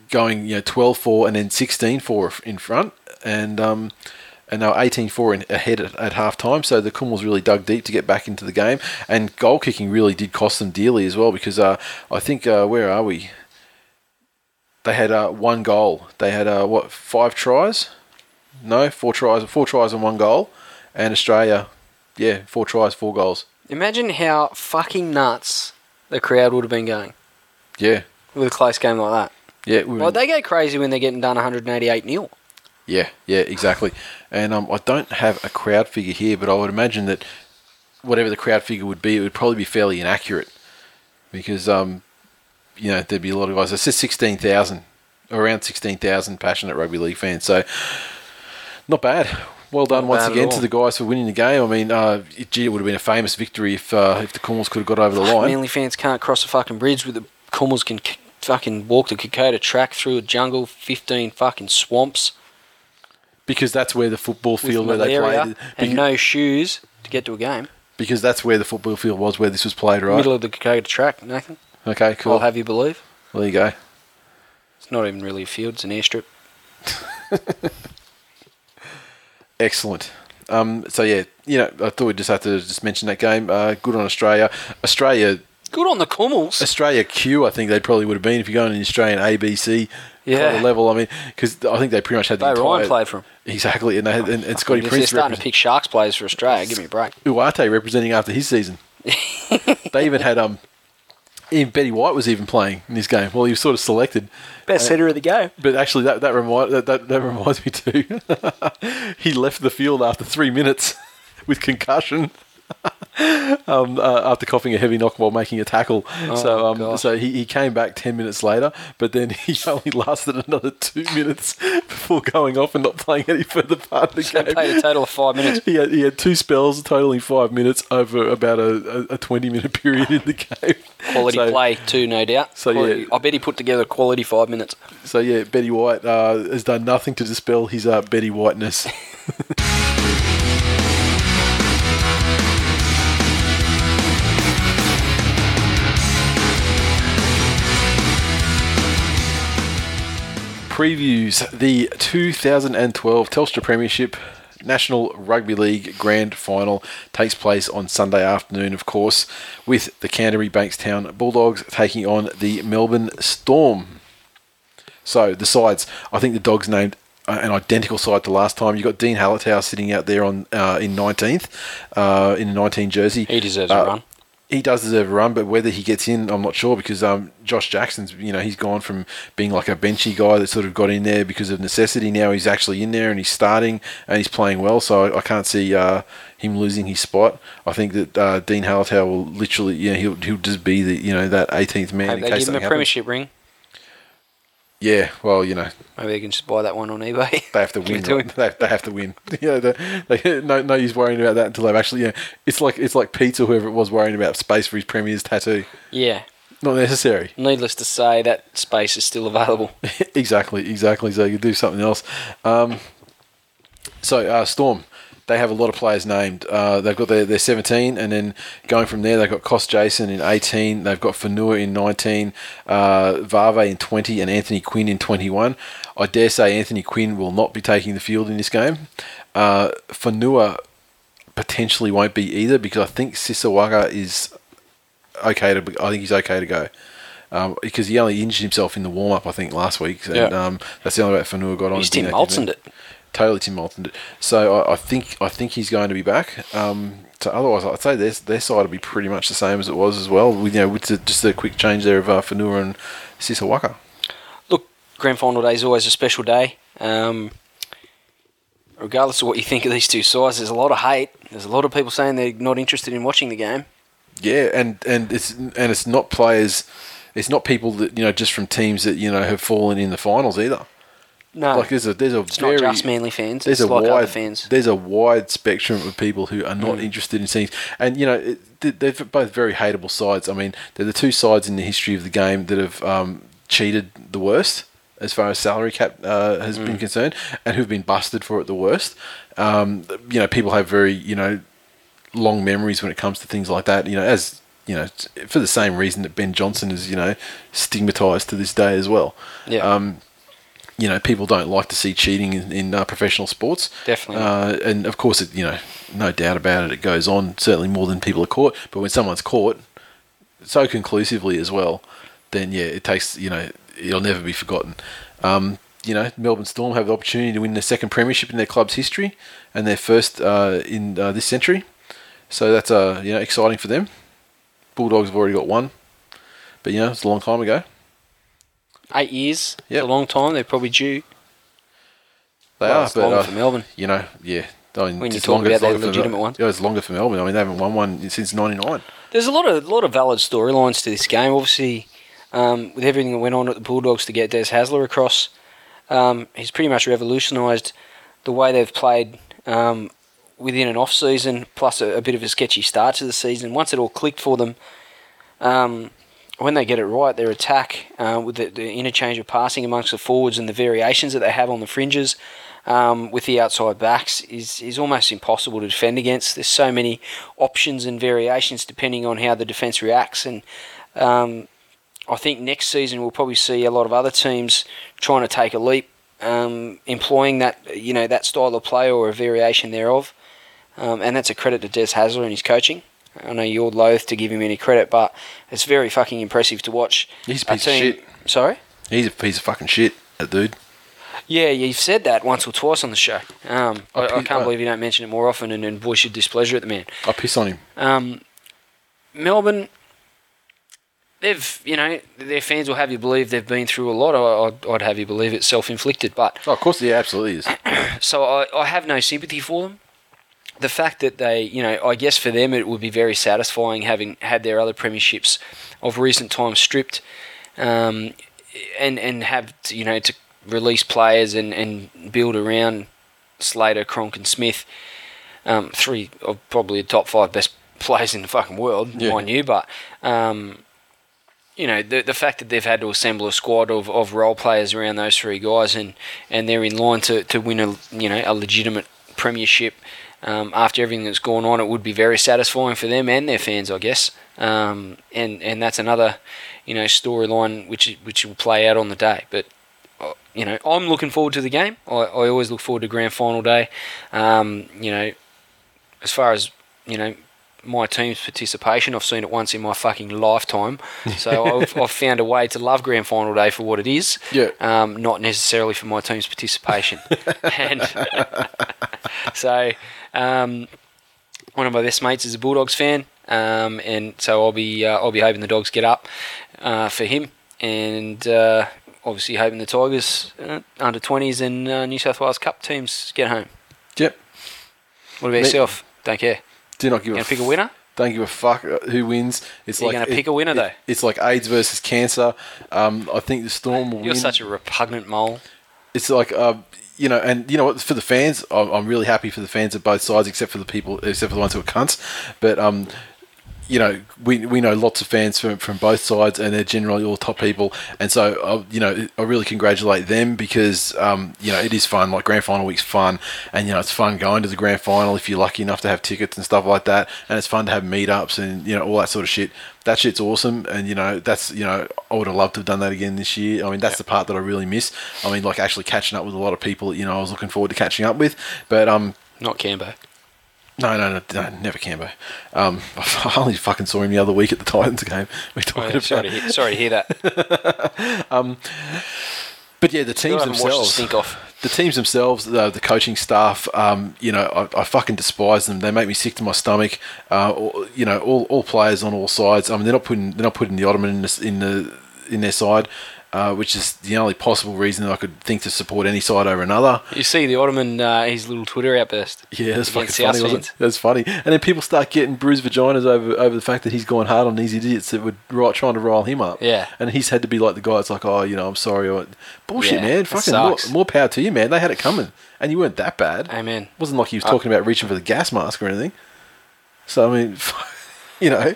going, you know, 12 4 and then 16 4 in front. And. Um, and they were 18-4 ahead at, at half time, so the Kumuls really dug deep to get back into the game. And goal kicking really did cost them dearly as well, because uh, I think, uh, where are we? They had uh, one goal. They had, uh, what, five tries? No, four tries. Four tries and one goal. And Australia, yeah, four tries, four goals. Imagine how fucking nuts the crowd would have been going Yeah, with a close game like that. Yeah. we Well, they go crazy when they're getting done 188 nil. Yeah, yeah, exactly. And um, I don't have a crowd figure here, but I would imagine that whatever the crowd figure would be, it would probably be fairly inaccurate because um, you know there'd be a lot of guys. It says sixteen thousand, around sixteen thousand passionate rugby league fans. So not bad. Well done Not once again to the guys for winning the game. I mean, uh, it, gee, it would have been a famous victory if uh, if the Cornwalls could have got over the line. Manly fans can't cross a fucking bridge with the Cornwalls can k- fucking walk the Kokoda track through a jungle, 15 fucking swamps because that's where the football field where they played. and no shoes to get to a game. because that's where the football field was where this was played, right? Middle of the Kokoda track, Nathan. Okay, cool. I'll have you believe. there you go. It's not even really a field, it's an airstrip. Excellent. Um, so yeah, you know, I thought we'd just have to just mention that game. Uh, good on Australia. Australia, Good on the Cornwalls. Australia Q. I think they probably would have been if you're going in the Australian ABC Yeah. kind of level. I mean, because I think they pretty much had the Bay entire Ryan played for him. exactly, and they had, and, and Scotty if they're Prince starting to pick Sharks players for Australia, give me a break. Uate representing after his season. they even had um, even Betty White was even playing in this game. Well, he was sort of selected. Best setter of the game. But actually, that that, remind, that, that that reminds me too. he left the field after three minutes with concussion. um, uh, after coughing a heavy knock while making a tackle, so um, so he, he came back ten minutes later, but then he only lasted another two minutes before going off and not playing any further part of the So game. played a total of five minutes. He had, he had two spells totaling five minutes over about a, a, a 20 minute period in the game. Quality So- play too, no doubt. so, Quality- yeah. I bet he put together quality five minutes. So yeah, Betty White uh, has done nothing to dispel his uh, Betty Whiteness. Previews the 2012 Telstra Premiership National Rugby League Grand Final takes place on Sunday afternoon, of course, with the Canterbury Bankstown Bulldogs taking on the Melbourne Storm. So the sides, I think the Dogs named an identical side to last time. You've got Dene Halatau sitting out there on uh, in 19th uh, in a 19 jersey. He deserves Uh, a run. He does deserve a run, but whether he gets in, I'm not sure because um, Josh Jackson's, you know, he's gone from being like a benchy guy that sort of got in there because of necessity. Now he's actually in there and he's starting and he's playing well. So I, I can't see uh, him losing his spot. I think that uh, Dene Halatau will literally, you know, he'll he'll just be the, you know, that 18th man Maybe in they case give him a happens. premiership ring. Yeah, well, you know, Maybe they can just buy that one on eBay. they have to win. to right? They, they have to win. yeah, they, they, no, no use worrying about that until they've actually. You know, it's like it's like Pete or whoever it was worrying about space for his premier's tattoo. Yeah. Not necessary. Needless to say, that space is still available. exactly, exactly. So you could do something else. Um, so uh, Storm, they have a lot of players named. Uh, they've got their, their 17, and then going from there, they've got Cost Jason in 18. They've got Fonua in 19, uh, Vave in 20, and Anthony Quinn in 21. I dare say Anthony Quinn will not be taking the field in this game. Uh, Fonua potentially won't be either because I think Sisa Waqa is okay to. I think he's okay to go. Um, because he only injured himself in the warm up, I think, last week. And Yeah. um, that's the only way Fonua got on. He's Tim. Moltzen it. Totally Tim Moltzen. So I, I think I think he's going to be back. Um, so otherwise, I'd say their their side will be pretty much the same as it was as well. With you know with the, just a quick change there of uh, Fonua and Sisa Waqa. Look, grand final day is always a special day. Um, regardless of what you think of these two sides, there's a lot of hate. There's a lot of people saying they're not interested in watching the game. Yeah, and and it's and it's not players, it's not people that you know just from teams that you know have fallen in the finals either. No, Like there's a there's a it's very not just Manly fans. there's a like wide other fans. there's a wide spectrum of people who are not Mm. interested in seeing and you know it, they- they're both very hateable sides. I mean they're the two sides in the history of the game that have um, cheated the worst as far as salary cap uh, has Mm. been concerned and who've been busted for it the worst. Um, you know people have very you know long memories when it comes to things like that. You know as you know for the same reason that Ben Johnson is you know stigmatized to this day as well Yeah, um, you know, people don't like to see cheating in, in uh, professional sports. Definitely. Uh, and of course, it, you know, no doubt about it, it goes on certainly more than people are caught. But when someone's caught so conclusively as well, then yeah, it takes, you know, it'll never be forgotten. Um, you know, Melbourne Storm have the opportunity to win their second premiership in their club's history and their first uh, in uh, this century. So that's uh, you know exciting for them. Bulldogs have already got one, but you know it's a long time ago. Eight years. Yep. It's a long time. They're probably due. They Well, are, but longer uh, for Melbourne. you know, yeah. I mean, When you talk longer- about it's their longer for legitimate ones. Yeah, it's longer for Melbourne. I mean, they haven't won one since '99. There's a lot of lot of valid storylines to this game. Obviously, um, with everything that went on at the Bulldogs to get Des Hasler across, um, he's pretty much revolutionised the way they've played um, within an off season, plus a, a bit of a sketchy start to the season. Once it all clicked for them, um, when they get it right, their attack uh, with the, the interchange of passing amongst the forwards and the variations that they have on the fringes. Um, with the outside backs is, is almost impossible to defend against. There's so many options and variations depending on how the defence reacts, and um, I think next season we'll probably see a lot of other teams trying to take a leap, um, employing that you know that style of play or a variation thereof, um, and that's a credit to Des Hasler and his coaching. I know you're loath to give him any credit, but it's very fucking impressive to watch. He's a piece of team- shit. Sorry. He's a piece of fucking shit, that dude. Yeah, you've said that once or twice on the show. Um, I, I I can't I- believe you don't mention it more often and, and voice your displeasure at the man. I piss on him. Um, Melbourne, they've, you know, their fans will have you believe they've been through a lot. I, I'd, I'd have you believe it's self inflicted. But Oh, of course, yeah, absolutely is. so I, I have no sympathy for them. The fact that they, you know, I guess for them it would be very satisfying having had their other premierships of recent times stripped, um, and and have you know to release players and, and build around Slater, Cronk, and Smith, um, three of probably the top five best players in the fucking world, Yeah. mind you. But um, you know the the fact that they've had to assemble a squad of, of role players around those three guys and, and they're in line to, to win a you know a legitimate premiership um, after everything that's gone on, it would be very satisfying for them and their fans, I guess. Um, and and that's another you know storyline which which will play out on the day, but. uh, You know, I'm looking forward to the game. I, I always look forward to grand final day. Um, you know, as far as you know, my team's participation, I've seen it once in my fucking lifetime. So I've, I've found a way to love grand final day for what it is. Yeah. Um, not necessarily for my team's participation. and so, um, one of my best mates is a Bulldogs fan, um, and so I'll be uh, I'll be hoping the dogs get up uh, for him, and uh, obviously hoping the Tigers uh, under twenties and uh, New South Wales Cup teams get home. Yep. What about Me- yourself? Don't care. Do not give Gonna a pick a f- winner? Don't give a fuck uh, who wins. It's You're like gonna pick a winner, it- though. It's like AIDS versus cancer. Um, I think the Storm will You're win. such a repugnant mole. it's like uh, you know, and you know what? For the fans, I'm, really happy for the fans of both sides, except for the people, except for the ones who are cunts. But um, you know, we, we know lots of fans from, from both sides, and they're generally all top people. And so, I, you know, I really congratulate them because, um, you know, it is fun. Like grand final week's fun, and you know, it's fun going to the grand final if you're lucky enough to have tickets and stuff like that. And it's fun to have meetups and you know all that sort of shit. That shit's awesome, and you know, that's you know, I would have loved to have done that again this year. I mean, that's the part that I really miss. I mean, like actually catching up with a lot of people. that, You know, I was looking forward to catching up with, but um. Not Cambo. No, no, no, no never Cambo. Um, I only fucking saw him the other week at the Titans game. We're Oh, talking yeah, sorry, about, to hear, sorry to hear that. but yeah, the teams the themselves. off. the teams themselves, the, the coaching staff, um, you know, I, I fucking despise them. They make me sick to my stomach. Uh, all- you know, all, all players on all sides. I mean, they're not putting they're not putting the Ottoman in the, in the in their side, uh, which is the only possible reason that I could think to support any side over another. You see the Ottoman, uh, his little Twitter outburst. Yeah, that's fucking funny, wasn't it? That's funny. And then people start getting bruised vaginas over over the fact that he's gone hard on these idiots that were right trying to rile him up. Yeah. And he's had to be like the guy that's like, oh, you know, I'm sorry. Or, Bullshit, Yeah, man. Fucking more, more power to you, man. They had it coming. And you weren't that bad. Amen. It wasn't like he was Uh, talking about reaching for the gas mask or anything. So, I mean, you know,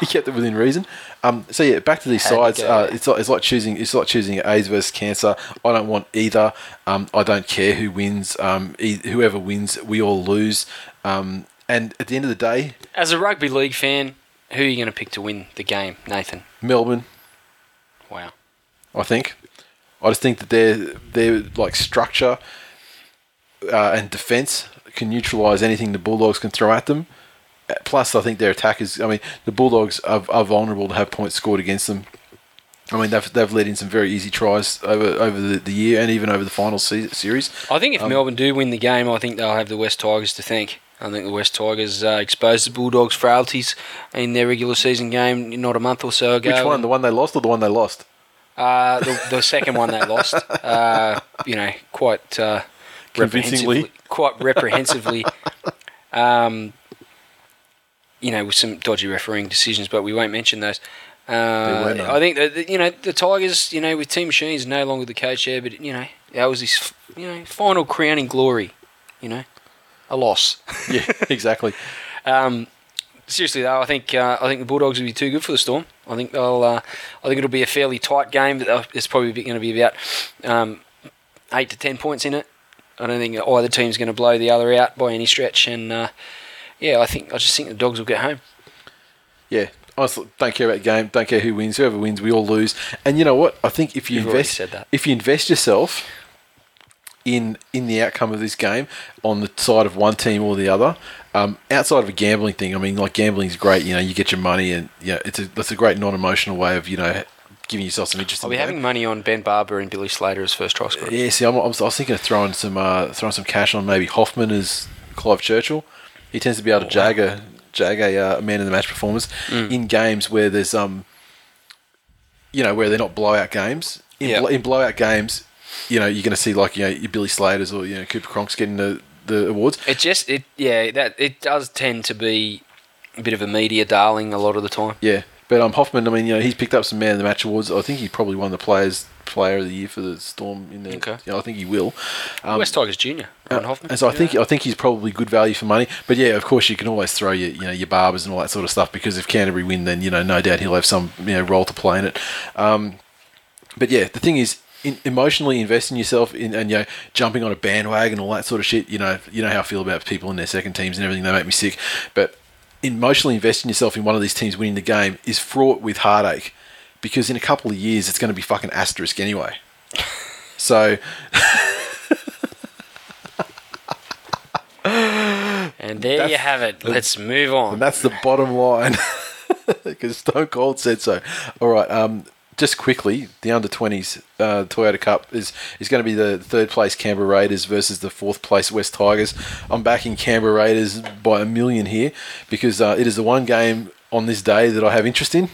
he kept it within reason. Um, so yeah, back to these Had sides. Uh, it's like it's like choosing it's like choosing AIDS versus cancer. I don't want either. Um, I don't care who wins. Um, e- whoever wins, we all lose. Um, and at the end of the day, As a rugby league fan, who are you going to pick to win the game, Nathan? Melbourne. Wow. I think. I just think that their their like structure uh, and defense can neutralise anything the Bulldogs can throw at them. Plus, I think their attack is. I mean, the Bulldogs are, are vulnerable to have points scored against them. I mean, they've, they've let in some very easy tries over over the, the year and even over the final se- series. I think if Um, Melbourne do win the game, I think they'll have the West Tigers to thank. I think the West Tigers uh, exposed the Bulldogs' frailties in their regular season game not a month or so ago. Which one? The one they lost or the one they lost? Uh, the, the second one they lost, uh, you know, quite uh, Convincingly. Quite reprehensively. um, you know, with some dodgy refereeing decisions, but we won't mention those. Uh. I think that you know the Tigers, you know, with Team Machine is no longer the coach there, but you know that was his, you know, final crowning glory. You know, a loss. Yeah, exactly. Um, seriously though, I think uh, I think the Bulldogs will be too good for the Storm. I think they'll. Uh, I think it'll be a fairly tight game. But it's probably going to be about um, eight to ten points in it. I don't think either team's going to blow the other out by any stretch. And uh, yeah, I think I just think the Dogs will get home. Yeah. Honestly, don't care about the game. Don't care who wins. Whoever wins, we all lose. And you know what? I think if you You've invest, said that. if you invest yourself in in the outcome of this game on the side of one team or the other, um, outside of a gambling thing, I mean, like gambling is great. You know, you get your money, and yeah, it's a that's a great non-emotional way of you know giving yourself some interest. I'll in having game. money on Ben Barba and Billy Slater as first try scorers. Yeah, see, I'm, I was I was thinking of throwing some uh, throwing some cash on maybe Hoffman as Clive Churchill. He tends to be able to jag a jag a uh, man in the match performance Mm. in games where there's um, you know, where they're not blowout games. In, Yeah. blo- in blowout games, you know, you're going to see like you know your Billy Slaters or you know Cooper Cronks getting the, the awards. It just it yeah that it does tend to be a bit of a media darling a lot of the time. Yeah, but um, Hoffman, I mean, you know, he's picked up some man of the match awards. I think he probably won the players player of the year for the Storm. In the, Okay. you know, I think he will. Um, West Tigers Junior, Ryan Hoffman. And so I think Yeah. I think he's probably good value for money. But yeah, of course you can always throw your you know your barbers and all that sort of stuff because if Canterbury win, then you know no doubt he'll have some you know role to play in it. Um, but yeah, the thing is. In, emotionally investing yourself in and you know jumping on a bandwagon and all that sort of shit you know you know how I feel about people in their second teams and everything they make me sick but emotionally investing yourself in one of these teams winning the game is fraught with heartache because in a couple of years it's going to be fucking asterisk anyway so And there That's- you have it. Let's move on. And that's the bottom line. Because Stone Cold said so. All right. Um, just quickly, the under twenties uh, Toyota Cup is is going to be the third place Canberra Raiders versus the fourth place West Tigers. I'm backing Canberra Raiders by a million here because uh, it is the one game on this day that I have interest in,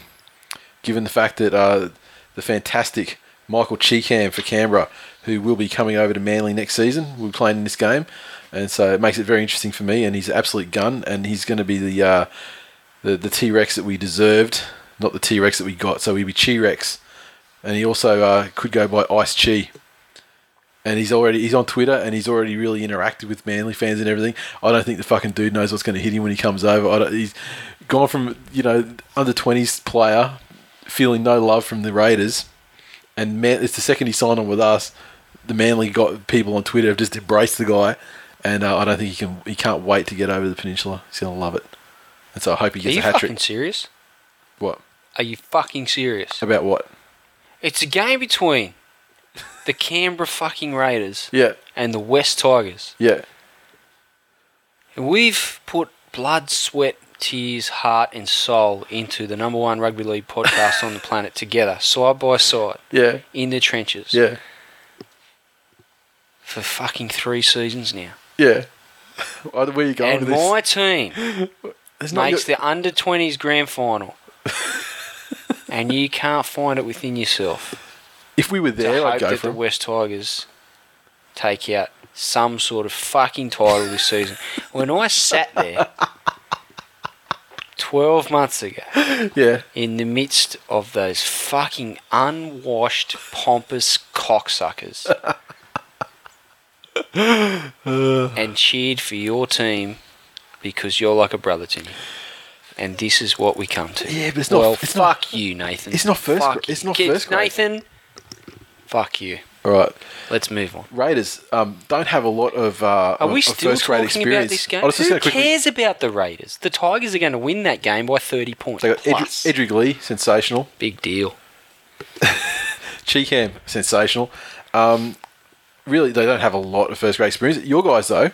given the fact that uh, the fantastic Michael Chee-Kam for Canberra, who will be coming over to Manly next season, will be playing in this game, and so it makes it very interesting for me. And he's an absolute gun, and he's going to be the uh, the T Rex that we deserved, not the T Rex that we got. So he'd be Chi Rex, and he also uh, could go by Ice Chi. and he's already he's on Twitter and he's already really interacted with Manly fans and everything. I don't think the fucking dude knows what's going to hit him when he comes over. He's gone from you know under twenties player feeling no love from the Raiders, and man, it's the second he signed on with us. The Manly got people on Twitter have just embraced the guy, and uh, I don't think he can he can't wait to get over the peninsula. He's going to love it, and so I hope he Are gets you a hat trick. Are you fucking serious? What Are you fucking serious? about what? It's a game between the Canberra fucking Raiders Yeah, and the West Tigers. yeah. And we've put blood, sweat, tears, heart, and soul into the number one rugby league podcast on the planet together, side by side, Yeah, in the trenches, yeah, for fucking three seasons now. yeah. Where are you going and with this? my team makes your- the under 20s grand final. and you can't find it within yourself if we were there, I'd hope go that for the him. West Tigers take out some sort of fucking title this season. When I sat there 12 months ago Yeah, in the midst of those fucking unwashed, pompous cocksuckers and cheered for your team because you're like a brother to me. And this is what we come to. Yeah, but it's not- Well, it's fuck not- you, Nathan. it's not first Fuck gra- it's not Kids, first grade. Nathan, fuck you. All right. Let's move on. Raiders um, don't have a lot of, uh, Are we of still first grade talking experience. about this game? I was just Who gonna quickly- cares about the Raiders? The Tigers are going to win that game by 30 points. They got plus. Edrick, Edrick Lee, sensational. Big deal. Chee-Kam, sensational. Um, really, they don't have a lot of first grade experience. Your guys, though,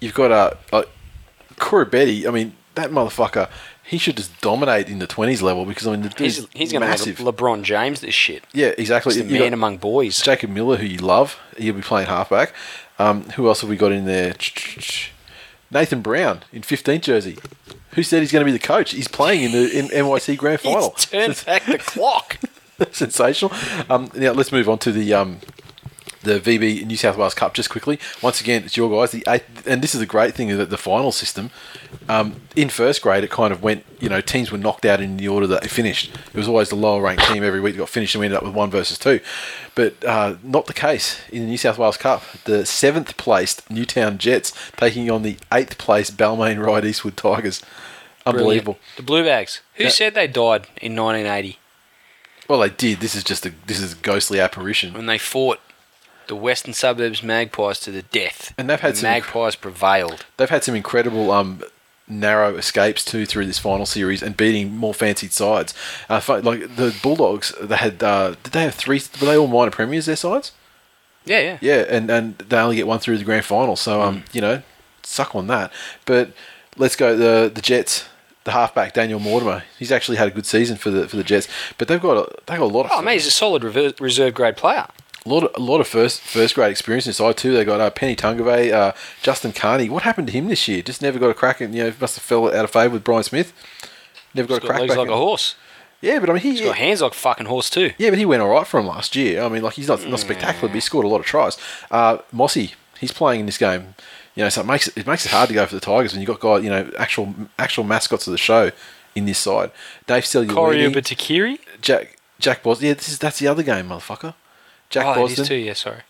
you've got uh, uh, Betty. I mean, that motherfucker, he should just dominate in the 20s level because, I mean, the He's, he's going to have LeBron James this shit. yeah, exactly. He's the man among boys. Jacob Miller, who you love, he'll be playing halfback. Um, who else have we got in there? Nathan Brown in 15th jersey. Who said he's going to be the coach? He's playing in the in NYC Grand Final. Turned back the clock. sensational. Um, now let's move on to the um, the VB New South Wales Cup just quickly. Once again, it's your guys. The eighth, and this is the great thing that the final system um, in first grade it kind of went. You know, teams were knocked out in the order that they finished. It was always the lower ranked team every week that got finished, and we ended up with one versus two. But uh, not the case in the New South Wales Cup. The seventh placed Newtown Jets taking on the eighth placed Balmain Ryde Eastwood Tigers. Unbelievable. Brilliant. The Blue Bags. Who Yeah. said they died in 1980 Well, they did. This is just a this is a ghostly apparition. when they fought the Western Suburbs Magpies to the death? And they've had the some- Magpies prevailed. they've had some incredible um, narrow escapes too through this final series and beating more fancied sides. Uh, like the Bulldogs, they had uh, did they have three? Were they all minor premiers? Their sides? Yeah, yeah. Yeah, and and they only get one through the grand final. So um, you know, suck on that. But let's go the the Jets. The halfback Daniel Mortimer, he's actually had a good season for the for the Jets, but they've got a, they got a lot of Oh, mate, he's a solid reserve grade player. A lot of, a lot of first first grade experience inside too. They got uh, Penny Tungave, uh, Justin Carney. What happened to him this year? Just never got a crack. And you know, must have fell out of favour with Brian Smith. Never got He's a got crack legs back. like in- a horse. yeah, but I mean, he He's got hands like a fucking horse too. yeah, but he went all right for him last year. I mean, like he's not not spectacular, but he scored a lot of tries. Uh, Mossy, he's playing in this game. You know, so it makes it, makes it hard to go for the Tigers when you have got guys, you know, actual actual mascots of the show in this side. Dave Corey Steluini, Ubatakiri? Jack Jack Boston. Yeah, this is that's the other game, motherfucker. Jack oh, Boston. too, yeah, sorry.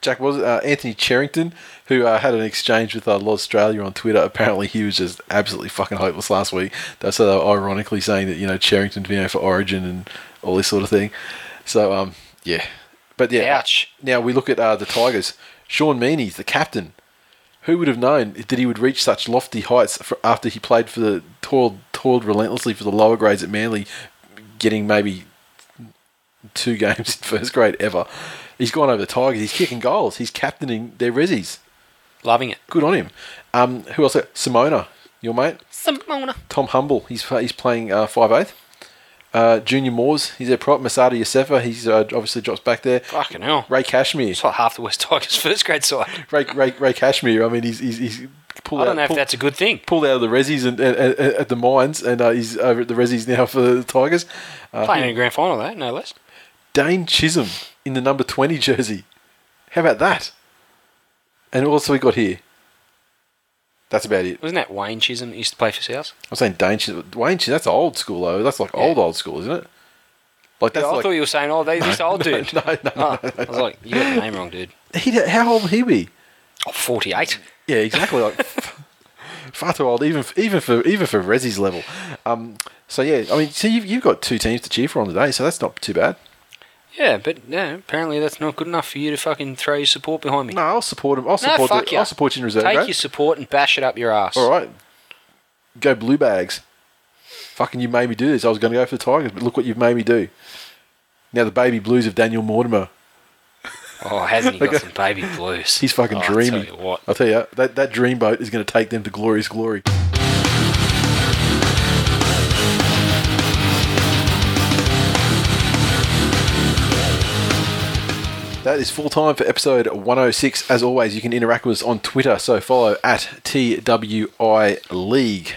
Jack was uh, Anthony Cherrington, who uh, had an exchange with uh, Law Australia on Twitter. Apparently, he was just absolutely fucking hopeless last week. That's so they were ironically saying that you know Cherrington being for Origin and all this sort of thing. So um, yeah, but yeah. Ouch. Now we look at uh, the Tigers. Sean Meaney's the captain. Who would have known that he would reach such lofty heights for, after he played for the toiled, toiled relentlessly for the lower grades at Manly, getting maybe two games in first grade ever. He's gone over the Tigers. He's kicking goals. He's captaining their resis. Loving it. Good on him. Um, who else? Simona, your mate. Simona. Tom Humble. He's he's playing uh, five eighth. Uh, Junior Moors. He's their prop. Masada Iosefa. He's uh, obviously drops back there. Fucking hell. Ray Cashmere. It's like half the West Tigers first grade side. Ray, Ray, Ray Cashmere. I mean, he's he's, he's pulled I don't out, know if pulled, that's a good thing. pulled out of the resis and, and, and- at the mines, and uh, he's over at the resis now for the Tigers. Uh, Playing in a grand final, though, no less. Dane Chisholm in the number 20 jersey. How about that? And what else have we got here? That's about it. Wasn't that Wayne Chisholm that used to play for South? I'm saying Dane Chisholm. Wayne Chisholm, that's old school, though. That's like Yeah. old, old school, isn't it? Like that's I like thought you were saying, oh, they, this old dude. no, no, Oh, I was like, you got the name wrong, dude. he, how old would he be? Oh, 48. Yeah, exactly. Like far too old, even even for even for Rezzy's level. Um, so yeah, I mean, so you've, you've got two teams to cheer for on today, so that's not too bad. Yeah, but yeah, apparently that's not good enough for you to fucking throw your support behind me. No, I'll support him. I'll support. No, fuck the, ya. I'll support you in reserve Take grade. your support and bash it up your ass. All right, go blue bags. Fucking, you made me do this. I was going to go for the Tigers, but look what you've made me do. Now the baby blues of Daniel Mortimer. Oh, hasn't he got Okay. some baby blues? He's fucking oh, dreamy. I tell you what. I'll tell you that that dreamboat is going to take them to glorious glory. That is full time for episode 106. As always, you can interact with us on Twitter, so follow at TWI League.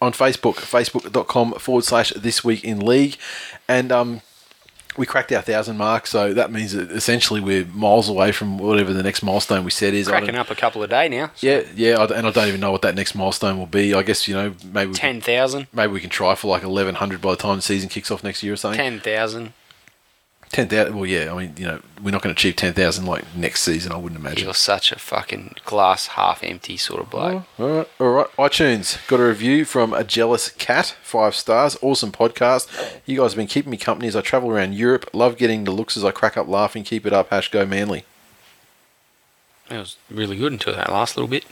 On Facebook, facebook.com forward slash this week in league. And um, we cracked our thousand mark, so that means that essentially we're miles away from whatever the next milestone we set is. Cracking up a couple a day now. yeah, yeah, and I don't even know what that next milestone will be. I guess you know maybe 10,000. maybe we can try for like eleven hundred by the time the season kicks off next year or something. 10,000. Ten thousand. Well, yeah, I mean you know we're not going to achieve ten thousand like next season. I wouldn't imagine. You're such a fucking glass half empty sort of bloke. Oh, all right, all right. iTunes got a review from a jealous cat, five stars. Awesome podcast. You guys have been keeping me company as I travel around Europe. Love getting the looks as I crack up laughing. Keep it up. Hash go Manly. It was really good until that last little bit.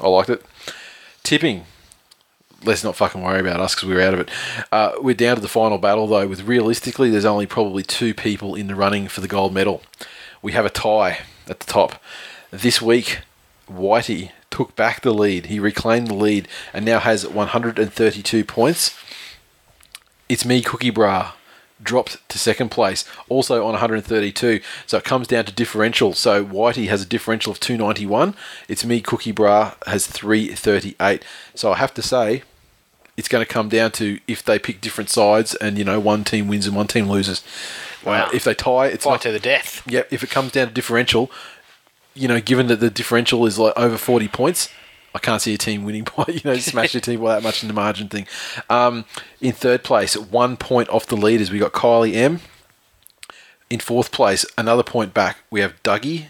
I liked it. Tipping. Let's not fucking worry about us because we're out of it. Uh, we're down to the final battle though. With realistically, there's only probably two people in the running for the gold medal. We have a tie at the top. This week, Whitey took back the lead. He reclaimed the lead and now has 132 points. It's me, Cookie Bra, dropped to second place, also on 132. So it comes down to differential. So Whitey has a differential of 291. It's me, Cookie Bra, has 338. So I have to say, it's going to come down to if they pick different sides and, you know, one team wins and one team loses. Wow. Uh, if they tie, it's Fight not. to the death. Yeah, if it comes down to differential, you know, given that the differential is like over 40 points, I can't see a team winning by, you know, smash your team by that much in the margin thing. Um, in third place, one point off the leaders, we got Kylie M. In fourth place, another point back, we have Dougie.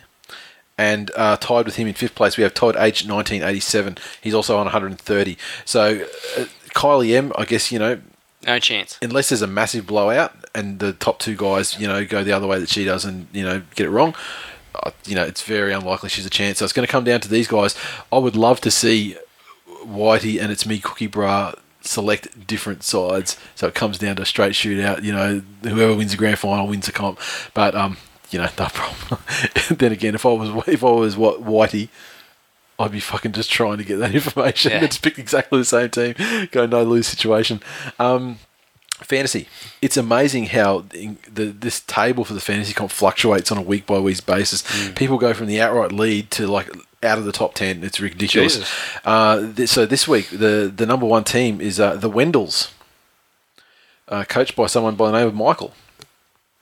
And uh, tied with him in fifth place, we have Todd H. 1987. He's also on 130. So uh, Kylie M, I guess, you know, No chance. unless there's a massive blowout and the top two guys, you know, go the other way that she does and you know get it wrong, uh, you know, it's very unlikely she's a chance. So it's going to come down to these guys. I would love to see Whitey and it's me, Cookie Bra, select different sides, so it comes down to a straight shootout. You know, whoever wins the grand final wins the comp. But um, you know, no problem. then again, if I was if I was what Whitey. I'd be fucking just trying to get that information. Yeah. It's picked exactly the same team. Go no lose situation. Um, fantasy. It's amazing how the, this table for the fantasy comp fluctuates on a week by week basis. Mm. People go from the outright lead to like out of the top ten. It's ridiculous. Uh, th- so this week, the the number one team is uh, the Wendells, uh, coached by someone by the name of Michael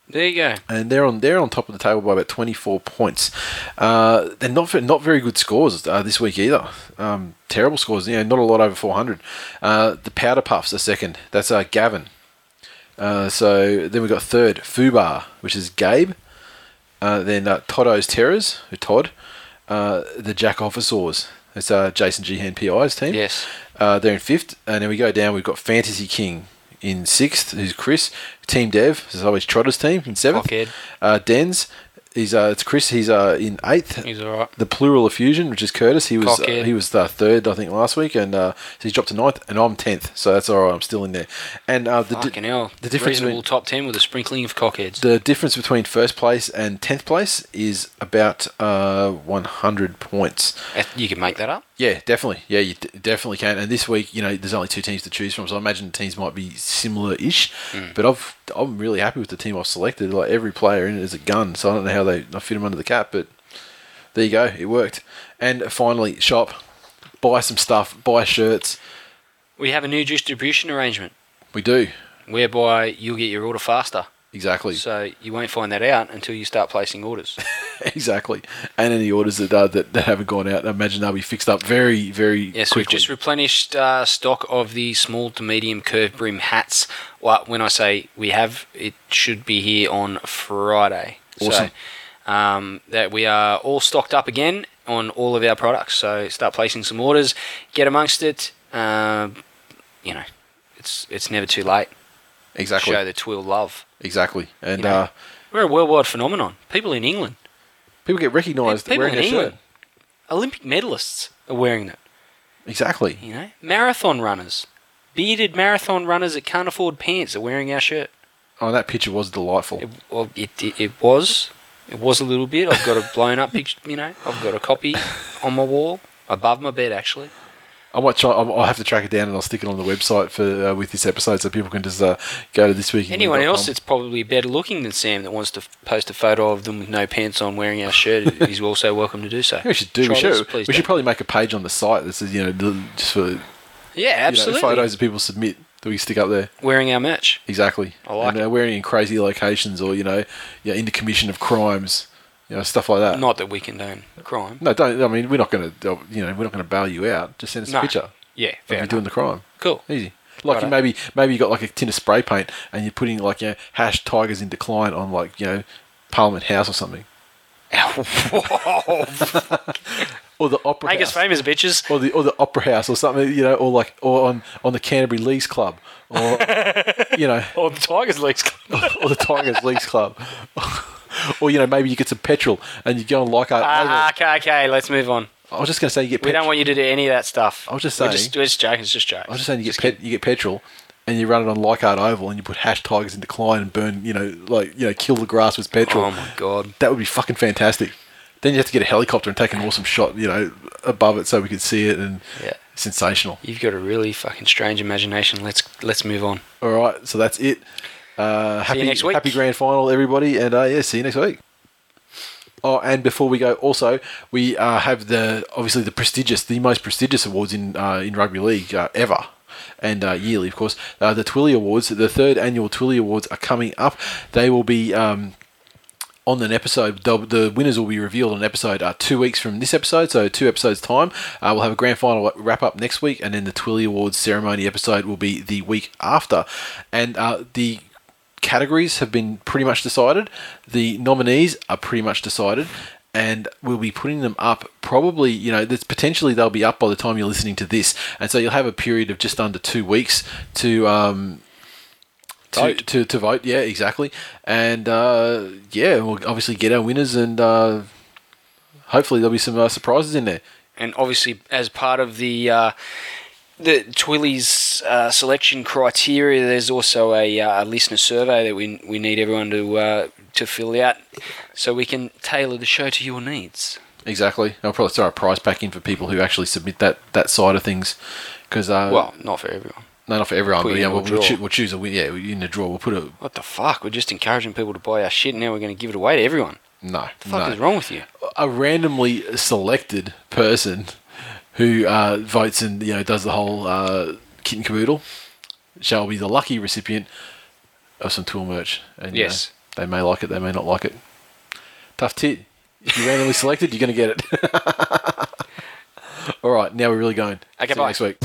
There you go. and they're on they're on top of the table by about 24 points. Uh, they're not not very good scores uh, this week either. Um, terrible scores. You know, not a lot over 400. Uh, the Powder Puffs are second. That's uh, Gavin. Uh, so then we've got third Fubar, which is Gabe. Uh, then uh, Todo's Terrors, who Todd. Uh, the Jack Officers. It's uh, Jason Gehan PI's team. Yes. Uh, they're in fifth, and then we go down. We've got Fantasy King in sixth, who's Chris. Team Dev, this is always Trotter's team in seventh. Uh, Dens, he's uh, it's Chris. He's uh, in eighth. He's all right. The plural of fusion, which is Curtis. He was uh, Cockhead. he was uh, third, I think, last week, and uh, so he's dropped to ninth, and I'm tenth. So that's all right. I'm still in there. And uh, the di- Fucking hell. the difference Reasonable between- top 10 with a sprinkling of cockheads. the difference between first place and tenth place is about uh, 100 points. Uh, You can make that up. Yeah, definitely. Yeah, you d- definitely can. And this week, you know, there's only two teams to choose from, so I imagine the teams might be similar-ish. But I've I'm really happy with the team I've selected. Like every player in it is a gun, so I don't know how they I fit them under the cap, but there you go, it worked. And finally, shop, buy some stuff, buy shirts. We have a new distribution arrangement We do whereby you'll get your order faster. exactly. So you won't find that out until you start placing orders. exactly. And any orders that, uh, that that haven't gone out, I imagine they'll be fixed up very, very Yes, we've just replenished uh, stock of the small to medium curved brim hats. Well, when I say we have, it should be here on Friday. Awesome. So, um, that we are all stocked up again on all of our products. So start placing some orders, get amongst it. Um, you know, it's it's never too late. exactly, Show the twill love. exactly. And You know, uh, We're a worldwide phenomenon. People in England, people get recognised people wearing in their England, shirt. Olympic medalists are wearing it. Exactly. You know, marathon runners, bearded marathon runners that can't afford pants are wearing our shirt. Oh, that picture was delightful. It, well, it, it, it was, it was a little bit. I've got a blown up picture. You know, I've got a copy on my wall above my bed actually. I might try. I'll have to track it down and I'll stick it on the website for uh, with this episode, so people can just uh, go to this week. Anyone else that's probably better looking than Sam that wants to f- post a photo of them with no pants on wearing our shirt is also welcome to do so. we should do. We Try should. this, please we should probably make a page on the site that says you know just for you Yeah, know, absolutely. photos that people submit that we stick up there. Wearing our match. Exactly. I like and, uh, wearing in crazy locations or you know, yeah, in the commission of crimes, you know, stuff like that. Not that we condone crime. no, don't. I mean, we're not going to. You know, we're not going to bail you out. Just send us No. a picture Yeah, of you doing the crime. Cool. Easy. Like you maybe maybe you got like a tin of spray paint and you're putting like you know hash tigers in decline on like you know Parliament House or something or the Opera Make us House famous, bitches. or the or the Opera House or something you know or like or on on the Canterbury Leagues Club or you know Or the Tigers Leagues Club. or the Tigers Leagues Club or you know maybe you get some petrol and you go and like Ah, okay, okay, let's move on. I was just going to say you get We petrol. don't want you to do any of that stuff. I was just We're saying- just, we're just joking. It's just jokes. I was just saying you get pet, you get petrol, and you run it on Leichhardt Oval, and you put hash tigers in decline and burn, you know, like you know, kill the grass with petrol. Oh my god. That would be fucking fantastic. Then you have to get a helicopter and take an awesome shot, you know, above it so we could see it, and Yeah. sensational. You've got a really fucking strange imagination. Let's let's move on. All right, so that's it. Uh, happy next week. happy grand final, everybody, and uh, yeah, see you next week. Oh, and before we go, also we uh, have the obviously the prestigious, the most prestigious awards in uh, in rugby league uh, ever, and uh, yearly, of course. Uh, the Twilly Awards, the third annual Twilly Awards, are coming up. They will be. Um, on an episode, the, winners will be revealed on an episode uh, two weeks from this episode, so two episodes time. Uh, we'll have a grand final wrap up next week, and then the Twilly Awards ceremony episode will be the week after. And uh, the categories have been pretty much decided. The nominees are pretty much decided, and we'll be putting them up. Probably, you know, there's potentially they'll be up by the time you're listening to this, and so you'll have a period of just under two weeks to. Um, to, Vote. to, to vote, yeah, exactly, and uh, yeah, we'll obviously get our winners, and uh, hopefully there'll be some uh, surprises in there. And obviously, as part of the uh, the Twilly's uh, selection criteria, there's also a, uh, a listener survey that we we need everyone to uh, to fill out, so we can tailor the show to your needs. Exactly, I'll probably throw a prize pack in for people who actually submit that that side of things, because uh, Well, not for everyone. No, not for everyone, Put but you yeah, we'll, we'll, we'll choose a win. Yeah, in the draw, we'll put a What the fuck? We're just encouraging people to buy our shit. And now we're going to give it away to everyone. no, what The fuck no. is wrong with you? a randomly selected person who uh, votes and you know does the whole uh, kit and caboodle shall be the lucky recipient of some tool merch. And you Yes. know, they may like it, they may not like it. Tough tit. If you're randomly selected, you're going to get it. All right, now we're really going. Okay, See you bye. next week.